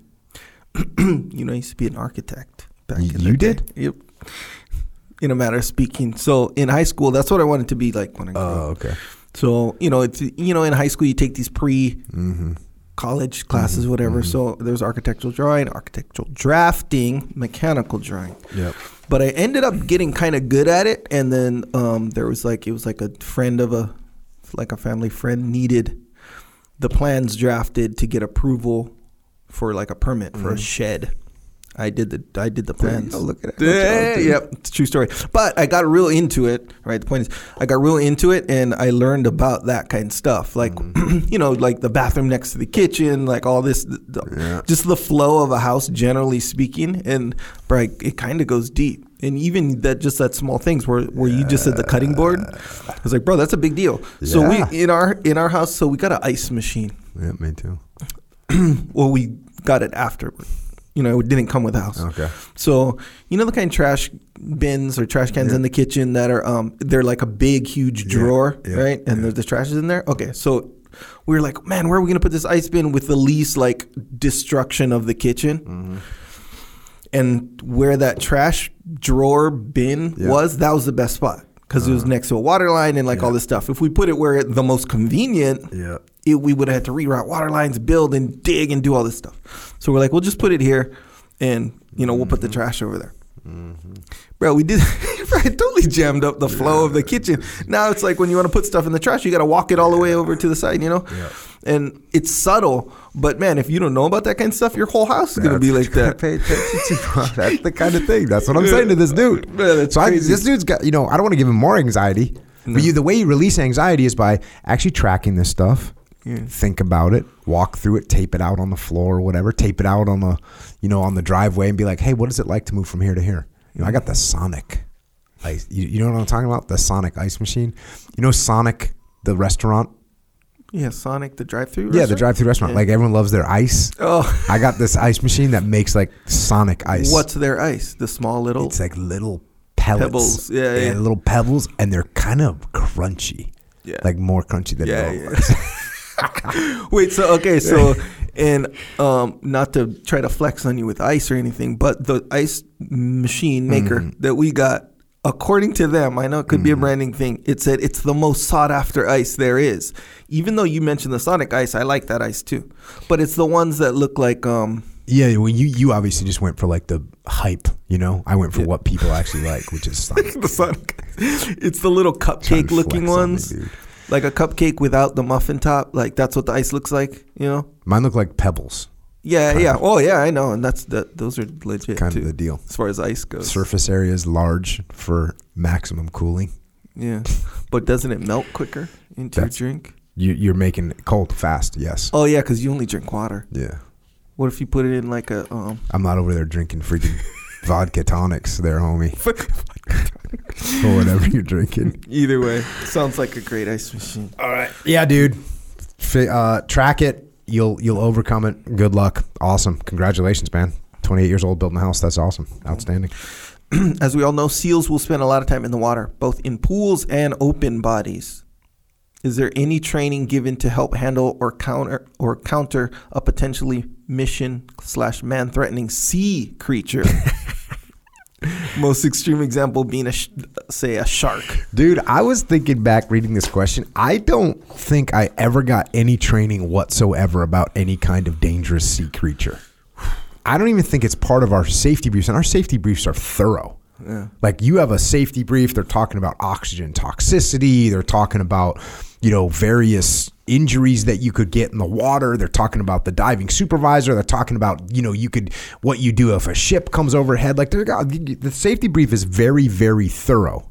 know, I used to be an architect back Y- in the you day. did? Yep. In a matter of speaking. So in high school, that's what I wanted to be like when I grew up. Oh, okay. So, you know, it's you know, in high school you take these pre Mm-hmm. college classes, whatever. So there's architectural drawing, architectural drafting, mechanical drawing. Yep. But I ended up getting kind of good at it, and then um, there was like it was like a friend of a like a family friend needed the plans drafted to get approval for like a permit for a shed. I did the I did the plans. go, look at it. Yeah, yep, it's a true story. But I got real into it. Right, the point is, I got real into it, and I learned about that kind of stuff, like Mm-hmm. you know, like the bathroom next to the kitchen, like all this, the, Yeah. just the flow of a house, generally speaking. And bro, it kind of goes deep, and even that, just that small things where where you just said the cutting board, I was like, bro, that's a big deal. So we in our in our house, so we got an ice machine. Yeah, me too. Well, we got it after. You know, it didn't come with the house. Okay. So you know the kind of trash bins or trash cans in the kitchen that are um they're like a big huge drawer, yeah, right? And there's the trash is in there. Okay, so we were like, man, where are we gonna put this ice bin with the least like destruction of the kitchen? Mm-hmm. And where that trash drawer bin Yeah. was, that was the best spot because it was next to a water line and like all this stuff. If we put it where it, the most convenient, Yeah. It, we would have had to reroute water lines, build and dig and do all this stuff. So we're like, we'll just put it here, and you know, we'll put the mm-hmm. trash over there. Mm-hmm. Bro, we did. it totally jammed up the flow of the kitchen. Now it's like when you want to put stuff in the trash, you got to walk it all the way over to the side, you know. And it's subtle, but man, if you don't know about that kind of stuff, your whole house is gonna be like that. Pay attention to. That's the kind of thing. That's what I'm saying to this dude. Man, so I, this dude's got, you know, I don't want to give him more anxiety, but you, the way you release anxiety is by actually tracking this stuff. Think about it, walk through it, tape it out on the floor or whatever, tape it out on the, you know, on the driveway, and be like, hey, what is it like to move from here to here? You know, I got the Sonic ice. You, you know what I'm talking about? The Sonic ice machine. You know, Sonic, the restaurant. Yeah, Sonic the drive-through. Yeah, the drive-through restaurant. Yeah. Like everyone loves their ice. Oh, I got this ice machine that makes like Sonic ice. what's their ice? The small little. It's like little pellets. Pebbles. Yeah, yeah. little pebbles, and they're kind of crunchy. Yeah. Like more crunchy than Yeah, normal. Wait, so okay, so and um, not to try to flex on you with ice or anything, but the ice machine maker Mm-hmm. that we got, according to them, I know it could be a branding thing. It said it's the most sought after ice there is. Even though you mentioned the Sonic ice, I like that ice too, but it's the ones that look like um. yeah, well, you you obviously just went for like the hype. You know, I went for what people actually like, which is Sonic. the Sonic. It's the little cupcake looking flex on me, ones. Like a cupcake without the muffin top. Like that's what the ice looks like, you know. Mine look like pebbles. Yeah, yeah. Oh, yeah. I know, and that's that. Those are legit Kind too, of the deal. as far as ice goes. Surface area is large for maximum cooling. Yeah, but doesn't it melt quicker into That's- your drink? You, you're making it cold fast. Yes. Oh yeah, because you only drink water. Yeah. What if you put it in like a um? I'm not over there drinking freaking vodka tonics, there, homie, or whatever you're drinking. Either way, sounds like a great ice machine. All right. Yeah, dude. Fi- uh, track it. You'll you'll overcome it. Good luck. Awesome. Congratulations, man. 28 years old, building a house. That's awesome. Outstanding. As we all know, seals will spend a lot of time in the water, both in pools and open bodies. Is there any training given to help handle or counter or counter a potentially mission slash man threatening sea creature? Most extreme example being a sh- say a shark. Dude, I was thinking back reading this question. I don't think I ever got any training whatsoever about any kind of dangerous sea creature. I don't even think it's part of our safety briefs, and our safety briefs are thorough. Yeah. Like you have a safety brief, they're talking about oxygen toxicity, they're talking about, you know, various injuries that you could get in the water, they're talking about the diving supervisor, they're talking about, you know, you could what you do if a ship comes overhead. Like the safety brief is very very thorough.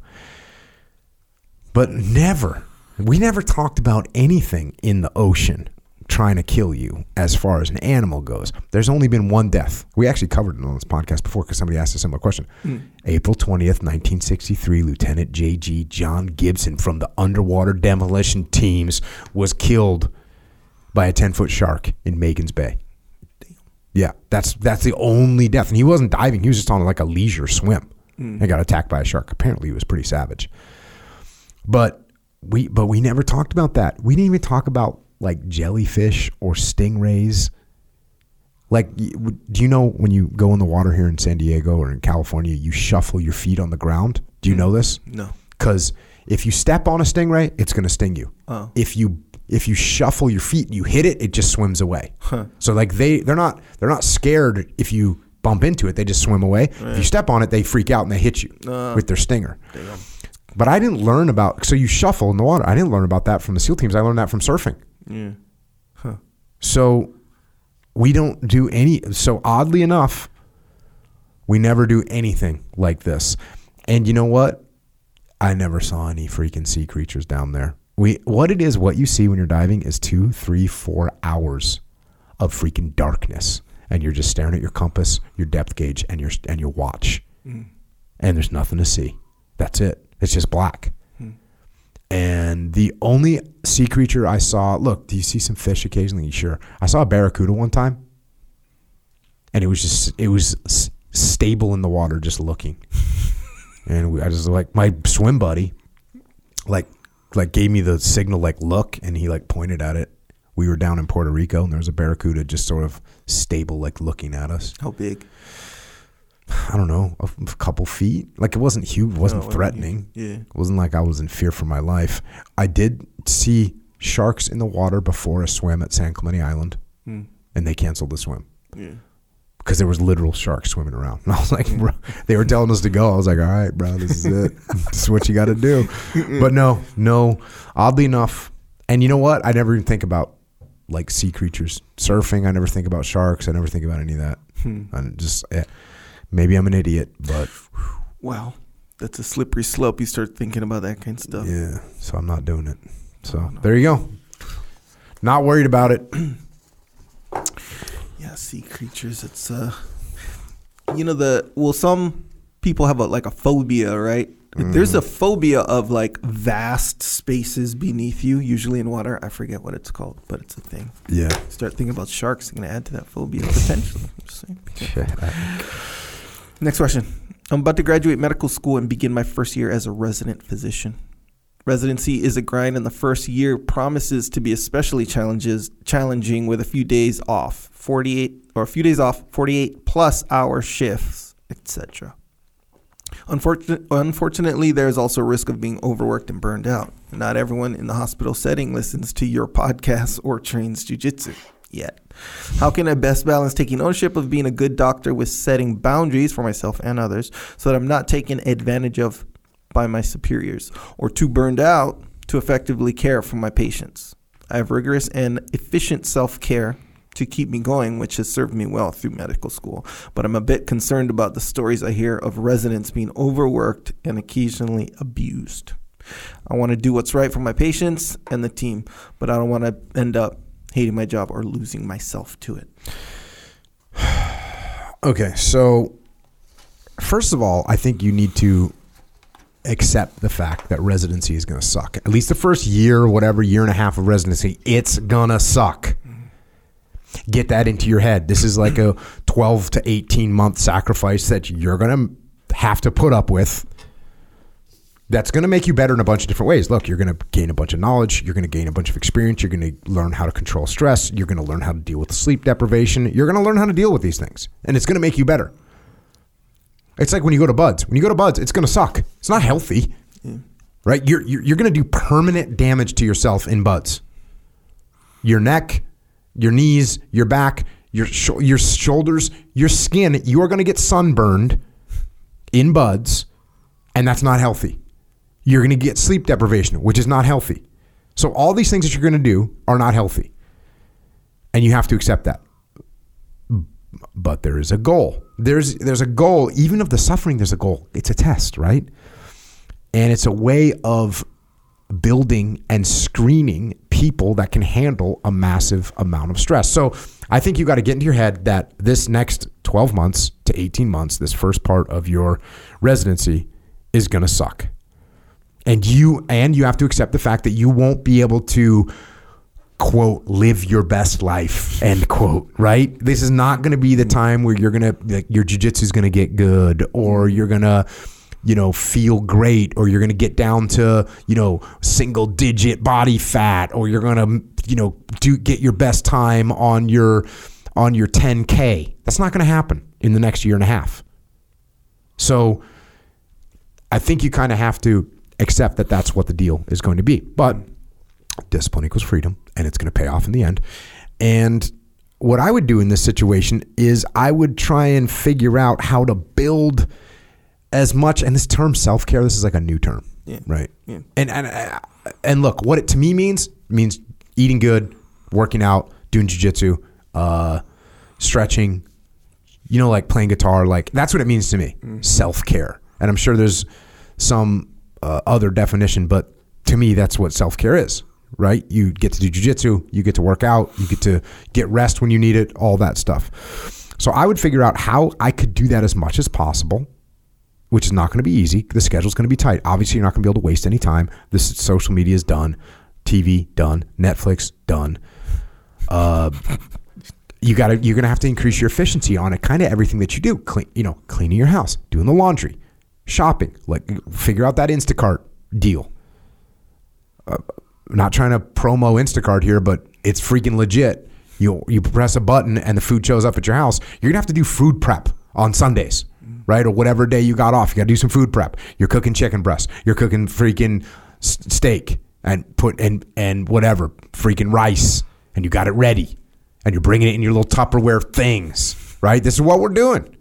But never, we never talked about anything in the ocean trying to kill you as far as an animal goes. There's only been one death. We actually covered it on this podcast before because somebody asked a similar question. Hmm. April 20th, 1963, Lieutenant J.G. John Gibson from the underwater demolition teams was killed by a 10 foot shark in Magens Bay. Yeah, that's that's the only death. And he wasn't diving, he was just on like a leisure swim hmm. and got attacked by a shark. Apparently, he was pretty savage. But we but we never talked about that. We didn't even talk about like jellyfish or stingrays. Like, do you know when you go in the water here in San Diego or in California, you shuffle your feet on the ground? Do you mm. know this? No. Because if you step on a stingray, it's going to sting you. Oh. If you if you shuffle your feet and you hit it, it just swims away. Huh. So like they they're not they're not scared if you bump into it, they just swim away. If you step on it, they freak out and they hit you oh. with their stinger. Damn. But I didn't learn about so you shuffle in the water. I didn't learn about that from the SEAL teams. I learned that from surfing. Yeah. Huh. So we don't do any. So oddly enough, we never do anything like this. And you know what? I never saw any freaking sea creatures down there. We what it is, what you see when you're diving is two, three, four hours of freaking darkness, and you're just staring at your compass, your depth gauge, and your and your watch, mm. and there's nothing to see. That's it. It's just black. And the only sea creature I saw, look, do you see some fish occasionally? Sure. I saw a barracuda one time. And it was just, it was s- stable in the water, just looking. and we, I just like, my swim buddy, like, like gave me the signal, like, look, and he like pointed at it. We were down in Puerto Rico and there was a barracuda just sort of stable, like looking at us. How big? I don't know, a, a couple feet. Like it wasn't huge, it wasn't No, threatening. Yeah. It wasn't like I was in fear for my life. I did see sharks in the water before a swim at San Clemente Island, Hmm. and they canceled the swim Yeah. because there was literal sharks swimming around. And I was like, bro, they were telling us to go. I was like, all right, bro, this is it. this is what you got to do. But no, no. Oddly enough, and you know what? I never even think about like sea creatures surfing. I never think about sharks. I never think about any of that. Hmm. I just eh, maybe I'm an idiot, but Wow. That's a slippery slope. You start thinking about that kind of stuff. yeah. So I'm not doing it. So there you go. Not worried about it. Yeah, sea creatures. It's uh, you know the well, some people have a like a phobia, right? There's a phobia of like vast spaces beneath you, usually in water. I forget what it's called, but it's a thing. Yeah. Start thinking about sharks. You're gonna add to that phobia potentially. Next question. I'm about to graduate medical school and begin my first year as a resident physician. Residency is a grind, and the first year promises to be especially challenges challenging with a few days off, 48 or a few days off, 48 plus hour shifts, etc. Unfortunate, unfortunately, there is also a risk of being overworked and burned out. Not everyone in the hospital setting listens to your podcast or trains jujitsu yet. How can I best balance taking ownership of being a good doctor with setting boundaries for myself and others so that I'm not taken advantage of by my superiors or too burned out to effectively care for my patients? I have rigorous and efficient self care to keep me going, which has served me well through medical school. But I'm a bit concerned about the stories I hear of residents being overworked and occasionally abused. I want to do what's right for my patients and the team, but I don't want to end up hating my job or losing myself to it. Okay, so first of all, I think you need to accept the fact that residency is going to suck. At least the first year, whatever year and a half of residency, it's going to suck. Mm-hmm. Get that into your head. This is like a 12 to 18 month sacrifice that you're going to have to put up with. That's going to make you better in a bunch of different ways. Look, you're going to gain a bunch of knowledge. You're going to gain a bunch of experience. You're going to learn how to control stress. You're going to learn how to deal with sleep deprivation. You're going to learn how to deal with these things. And it's going to make you better. It's like when you go to BUD/S. When you go to BUD/S, it's going to suck. It's not healthy, right? You're, you're, you're going to do permanent damage to yourself in BUD/S. Your neck, your knees, your back, your, sho- your shoulders, your skin, you are going to get sunburned in BUD/S, and that's not healthy. You're going to get sleep deprivation, which is not healthy. So all these things that you're going to do are not healthy. And you have to accept that. But there is a goal. There's there's a goal even of the suffering there's a goal. It's a test, right? And it's a way of building and screening people that can handle a massive amount of stress. So I think you got to get into your head that this next 12 months to 18 months, this first part of your residency is going to suck and you and you have to accept the fact that you won't be able to quote live your best life end quote right? This is not going to be the time where you're going to like, your jiu-jitsu is going to get good or you're going to you know feel great or you're going to get down to you know single digit body fat or you're going to you know do get your best time on your on your 10k that's not going to happen in the next year and a half. So i think you kind of have to accept that that's what the deal is going to be. But discipline equals freedom, and it's going to pay off in the end. And what I would do in this situation is I would try and figure out how to build as much. And this term self care, this is like a new term, Yeah. right? Yeah. And and and look, what it to me means means eating good, working out, doing jujitsu, uh, stretching, you know, like playing guitar. Like that's what it means to me. Self care, and I'm sure there's some uh, other definition, but to me, that's what self care is. Right? You get to do jujitsu, you get to work out, you get to get rest when you need it, all that stuff. So I would figure out how I could do that as much as possible which is not going to be easy. The schedule's going to be tight. Obviously, you're not going to be able to waste any time. This social media is done, TV done, Netflix done. Uh, you got to you're going to have to increase your efficiency on it. Kind of everything that you do. Clean, you know, cleaning your house, doing the laundry, shopping. Like figure out that Instacart deal. Uh, not trying to promo Instacart here, but it's freaking legit. You you press a button and the food shows up at your house. You're gonna have to do food prep on Sundays, right? Or whatever day you got off. You got to do some food prep. You're cooking chicken breast. You're cooking freaking steak and put and and whatever freaking rice, and you got it ready, and you're bringing it in your little Tupperware things, right? This is what we're doing.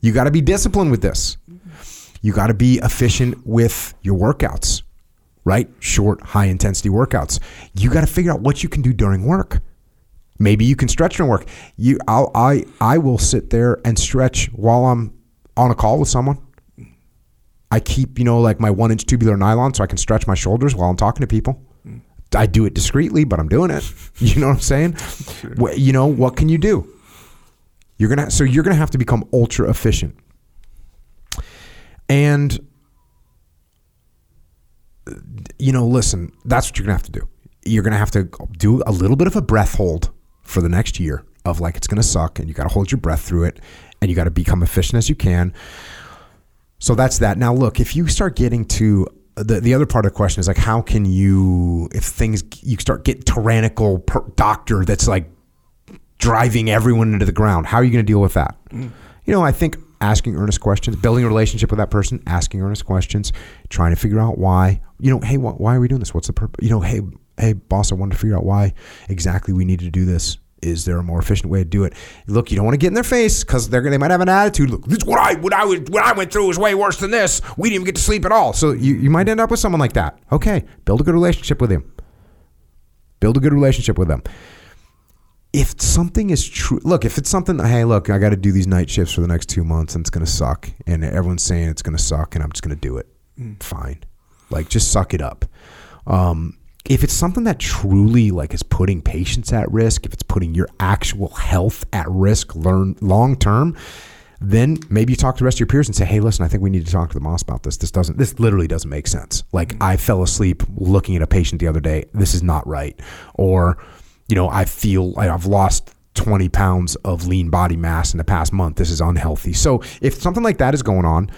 You got to be disciplined with this. You got to be efficient with your workouts, right? Short, high intensity workouts. You got to figure out what you can do during work. Maybe you can stretch during work. You, I'll, I, I will sit there and stretch while I'm on a call with someone. I keep, you know, like my one inch tubular nylon so I can stretch my shoulders while I'm talking to people. I do it discreetly, but I'm doing it. You know what I'm saying? Wh- You know, what can you do? You're gonna so you're gonna have to become ultra efficient. And you know, listen, that's what you're gonna have to do. You're gonna have to do a little bit of a breath hold for the next year of like it's gonna suck, and you gotta hold your breath through it, and you gotta become efficient as you can. So that's that. Now, look, if you start getting to uh, the the other part of the question is like, how can you, if things you start get tyrannical per doctor that's like driving everyone into the ground, how are you going to deal with that? Mm. You know, I think asking earnest questions, building a relationship with that person, asking earnest questions, trying to figure out why. You know, hey, wh- why are we doing this? What's the purpose? You know, hey, hey, boss, I wanted to figure out why exactly we need to do this. Is there a more efficient way to do it? Look, you don't want to get in their face because they're they might have an attitude. Look, this what I what I was what I went through was way worse than this. We didn't even get to sleep at all. So you, you might end up with someone like that. Okay, build a good relationship with him. Build a good relationship with them. If something is true, look, if it's something, hey, look, I got to do these night shifts for the next two months and it's gonna suck, and everyone's saying it's gonna suck, and I'm just gonna do it. Fine, like just suck it up. Um, if it's something that truly like is putting patients at risk, if it's putting your actual health at risk, learn long term, then maybe you talk to the rest of your peers and say, "Hey, listen, I think we need to talk to the boss about this. This doesn't. This literally doesn't make sense. Like I fell asleep looking at a patient the other day. This is not right." Or you know, I feel I've lost 20 pounds of lean body mass in the past month. This is unhealthy. So if something like that is going on,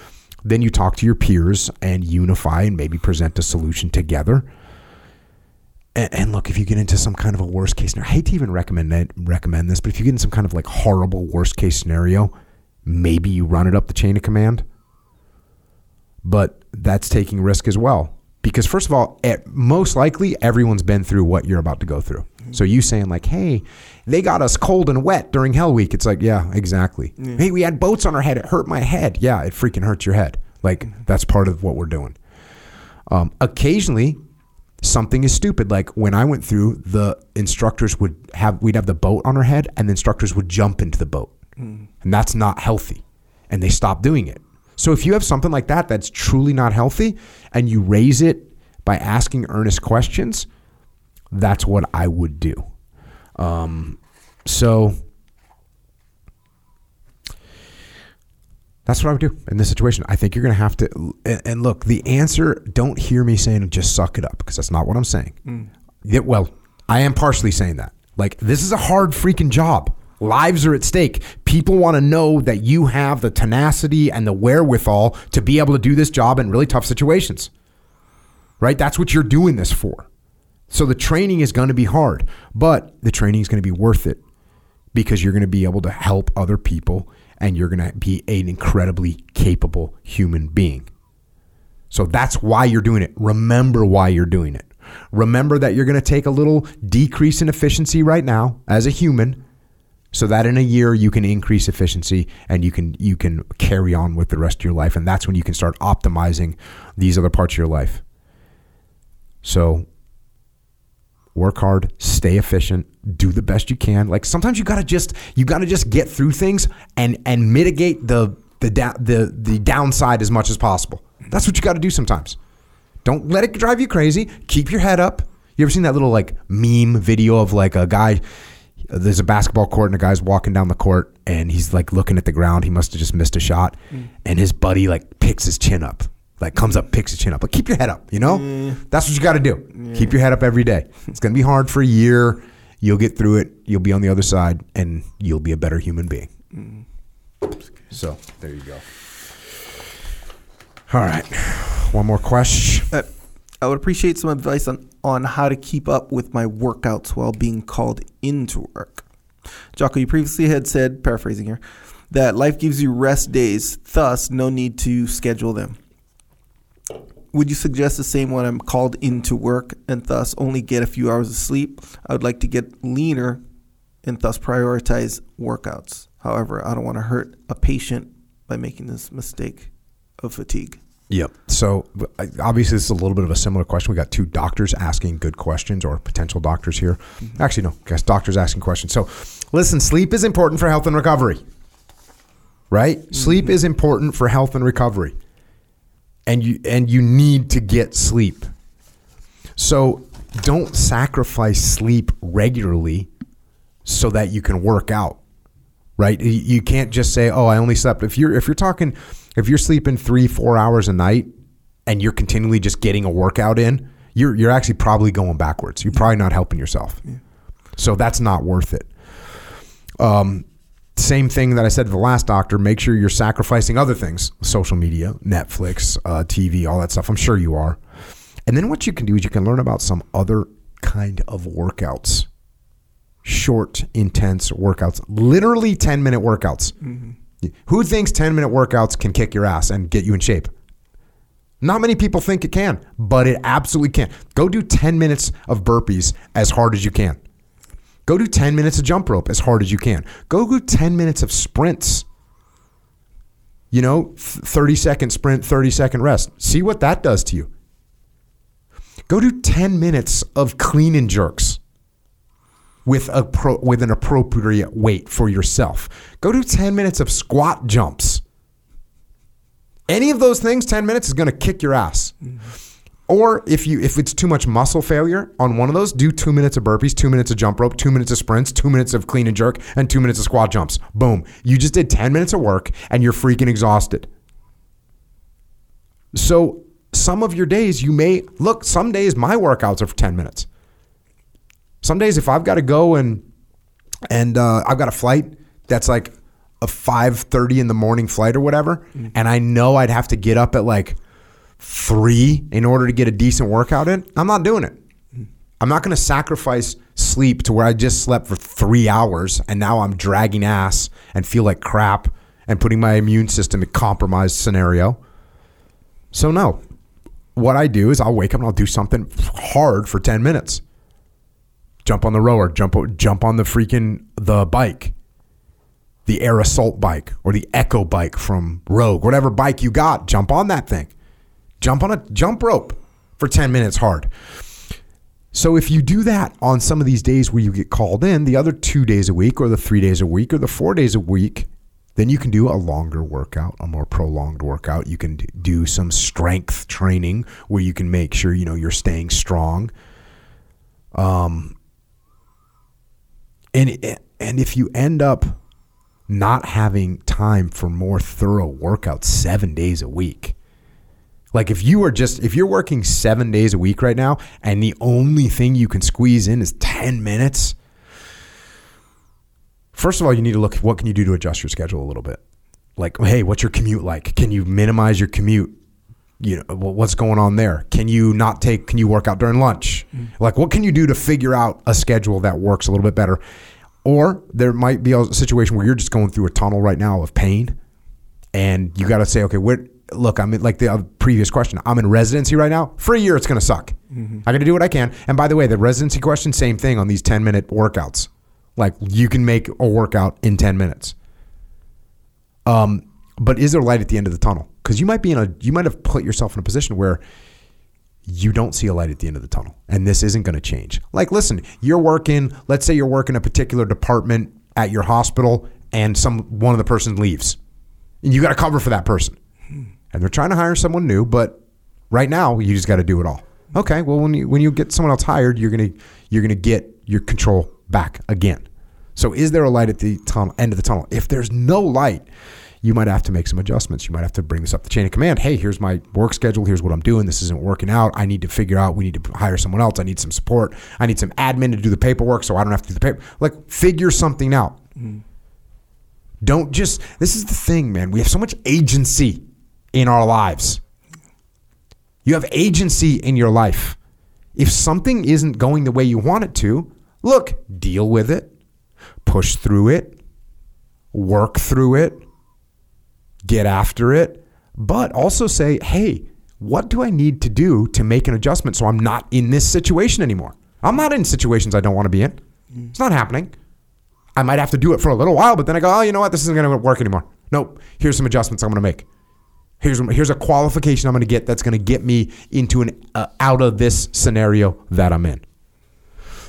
then you talk to your peers and unify and maybe present a solution together. And, and look, if you get into some kind of a worst case scenario, I hate to even recommend recommend this, but if you get in some kind of like horrible worst case scenario, maybe you run it up the chain of command. But that's taking risk as well. Because first of all, most likely everyone's been through what you're about to go through. So you saying like, "Hey, they got us cold and wet during Hell Week." It's like, yeah, exactly. Hey, we had boats on our head. It hurt my head. Yeah, it freaking hurts your head. Like that's part of what we're doing. Um, occasionally, something is stupid. Like when I went through, the instructors would have we'd have the boat on our head, and the instructors would jump into the boat, and that's not healthy. And they stopped doing it. So if you have something like that that's truly not healthy, and you raise it by asking earnest questions, that's what I would do. Um, so that's what I would do in this situation. I think you're going to have to. And, and look, the answer. Don't hear me saying just suck it up because that's not what I'm saying. Yeah, well, I am partially saying that. Like this is a hard freaking job. Lives are at stake. People want to know that you have the tenacity and the wherewithal to be able to do this job in really tough situations. Right? That's what you're doing this for. So the training is going to be hard, but the training is going to be worth it because you're going to be able to help other people and you're going to be an incredibly capable human being. So that's why you're doing it. Remember why you're doing it. Remember that you're going to take a little decrease in efficiency right now as a human so that in a year you can increase efficiency and you can you can carry on with the rest of your life and that's when you can start optimizing these other parts of your life. So work hard, stay efficient, do the best you can. Like sometimes you gotta just you gotta just get through things and and mitigate the the da- the the downside as much as possible. That's what you got to do sometimes. Don't let it drive you crazy. Keep your head up. You ever seen that little like meme video of like a guy? There's a basketball court and a guy's walking down the court and he's like looking at the ground. He must have just missed a shot, mm. and his buddy like picks his chin up like comes up, picks his chin up. Like keep your head up, you know? That's what you got to do. Keep your head up every day. It's going to be hard for a year. You'll get through it. You'll be on the other side and you'll be a better human being. So, there you go. All right. One more question. Uh, I would appreciate some advice on, on how to keep up with my workouts while being called into work. Jocko, you previously had said, paraphrasing here, that life gives you rest days, thus, no need to schedule them. Would you suggest the same when I'm called into work and thus only get a few hours of sleep? I would like to get leaner and thus prioritize workouts. However, I don't want to hurt a patient by making this mistake of fatigue. Yep. So obviously, this is a little bit of a similar question. We got two doctors asking good questions, or potential doctors here. Mm-hmm. Actually, no, guess doctors asking questions. So, listen, sleep is important for health and recovery. Right? Mm-hmm. Sleep is important for health and recovery, and you and you need to get sleep. So, don't sacrifice sleep regularly so that you can work out right? You- can't just say, "Oh, I only slept." If you're if you're talking, if you're sleeping three four hours a night, and you're continually just getting a workout in, you're you're actually probably going backwards. You're probably not helping yourself. So that's not worth it. Um, same thing that I said to the last doctor. Make sure you're sacrificing other things: social media, Netflix, uh, TV, all that stuff. I'm sure you are. And then what you can do is you can learn about some other kind of workouts short, intense workouts, literally 10 minute workouts. Who thinks 10 minute workouts can kick your ass and get you in shape? Not many people think it can, but it absolutely can. Go do 10 minutes of burpees as hard as you can. Go do 10 minutes of jump rope as hard as you can. Go do 10 minutes of sprints. You know, 30 second sprint, 30 second rest. See what that does to you. Go do 10 minutes of clean and jerks with a pro, with an appropriate weight for yourself. Go do 10 minutes of squat jumps. Any of those things 10 minutes is going to kick your ass. Mm-hmm. Or if you if it's too much muscle failure on one of those, do 2 minutes of burpees, 2 minutes of jump rope, 2 minutes of sprints, 2 minutes of clean and jerk and 2 minutes of squat jumps. Boom. You just did 10 minutes of work and you're freaking exhausted. So some of your days you may look, some days my workouts are for 10 minutes. Some days if I've got to go and and uh, I've got a flight that's like a 5:30 in the morning flight or whatever, and I know I'd have to get up at like 3 in order to get a decent workout in, I'm not doing it. I'm not going to sacrifice sleep to where I just slept for 3 hours and now I'm dragging ass and feel like crap and putting my immune system in compromised scenario. So no. What I do is I'll wake up and I'll do something hard for 10 minutes. Jump on the rower, jump jump on the freaking the bike. The Air Assault bike or the Echo bike from Rogue, whatever bike you got, jump on that thing. Jump on a jump rope for 10 minutes hard. So if you do that on some of these days where you get called in, the other 2 days a week or the 3 days a week or the 4 days a week, then you can do a longer workout, a more prolonged workout. You can do some strength training where you can make sure you know you're staying strong. Um, and and if you end up not having time for more thorough workouts seven days a week, like if you are just if you're working seven days a week right now, and the only thing you can squeeze in is ten minutes First of all, you need to look what can you do to adjust your schedule a little bit. Like, hey, what's your commute like? Can you minimize your commute? You know, what's going on there? Can you not take can you work out during lunch? Mm-hmm. Like what can you do to figure out a schedule that works a little bit better? Or there might be a situation where you're just going through a tunnel right now of pain and you got to say, okay, what look, I'm like the previous question. I'm in residency right now. For a year, it's going to suck. Mm-hmm. I got to do what I can. And by the way, the residency question, same thing on these 10 minute workouts. Like you can make a workout in 10 minutes. Um, but is there light at the end of the tunnel? Because you might be in a you might have put yourself in a position where you don't see a light at the end of the tunnel. And this isn't going to change. Like, listen, you're working, let's say you're working a particular department at your hospital and some one of the person leaves. And you got to cover for that person. And they're trying to hire someone new, but right now you just got to do it all. Okay, well when you when you get someone else hired, you're going to you're to get your control back again. So, is there a light at the tunnel, end of the tunnel? If there's no light, you might have to make some adjustments. You might have to bring this up the chain of command. Hey, here's my work schedule. Here's what I'm doing. This isn't working out. I need to figure out. We need to hire someone else. I need some support. I need some admin to do the paperwork so I don't have to do the paper. Like, figure something out. Mm. Don't just, this is the thing, man. We have so much agency in our lives. You have agency in your life. If something isn't going the way you want it to, look, deal with it push through it, work through it, get after it, but also say, hey, what do I need to do to make an adjustment so I'm not in this situation anymore? I'm not in situations I don't want to be in. It's not happening. I might have to do it for a little while, but then I go, oh, you know what? This isn't going to work anymore. Nope. Here's some adjustments I'm going to make. Here's here's a qualification I'm going to get that's going to get me into an uh, out of this scenario that I'm in.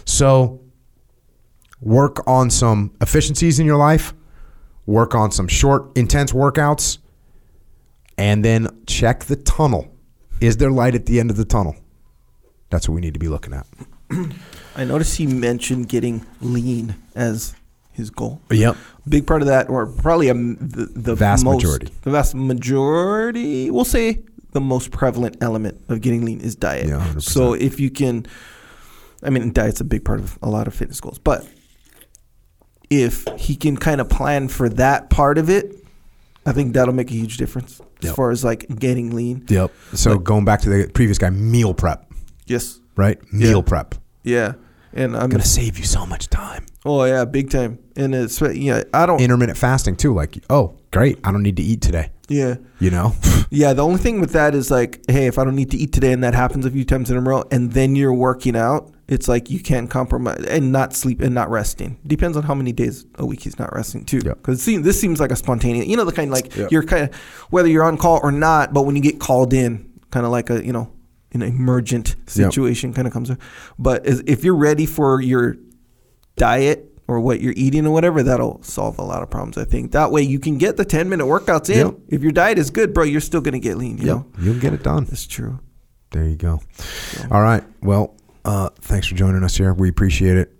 So work on some efficiencies in your life, work on some short, intense workouts, and then check the tunnel. Is there light at the end of the tunnel? That's what we need to be looking at. I noticed he mentioned getting lean as his goal. Yep. Big part of that, or probably a, the, the vast most, majority. The vast majority, we'll say the most prevalent element of getting lean is diet. Yeah, 100%. so if you can, I mean, diet's a big part of a lot of fitness goals, but if he can kind of plan for that part of it, I think that'll make a huge difference as yep. far as like getting lean. Yep. So like, going back to the previous guy, meal prep. Yes. Right? Meal yeah. prep. Yeah. And I'm gonna save you so much time. Oh yeah, big time. And it's yeah, I don't intermittent fasting too. Like, oh, great, I don't need to eat today. Yeah. You know? yeah, the only thing with that is like, hey, if I don't need to eat today and that happens a few times in a row and then you're working out, it's like you can't compromise and not sleep and not resting. Depends on how many days a week he's not resting too. Because yep. this seems like a spontaneous, you know, the kind of like yep. you're kind of whether you're on call or not, but when you get called in, kind of like a you know an emergent situation yep. kind of comes. Up. But if you're ready for your diet or what you're eating or whatever, that'll solve a lot of problems. I think that way you can get the 10 minute workouts in. If your diet is good, bro, you're still gonna get lean. You know, you'll get it done. That's true. There you go. All right. Well, uh, thanks for joining us here. We appreciate it.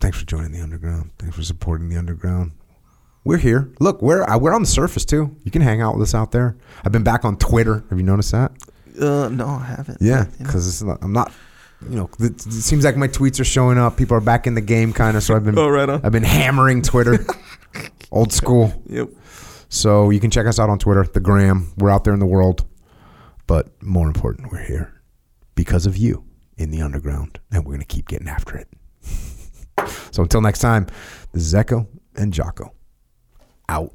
Thanks for joining the underground. Thanks for supporting the underground. We're here. Look, we're uh, we're on the surface too. You can hang out with us out there. I've been back on Twitter. Have you noticed that? Uh, no, I haven't. Yeah, because it's not. I'm not you know, it, it seems like my tweets are showing up. People are back in the game, kind of. So I've been, Oh, right on. I've been hammering Twitter, old school. Yep. So you can check us out on Twitter, the Gram. We're out there in the world, but more important, we're here because of you in the underground, and we're gonna keep getting after it. so until next time, this is Echo and Jocko out.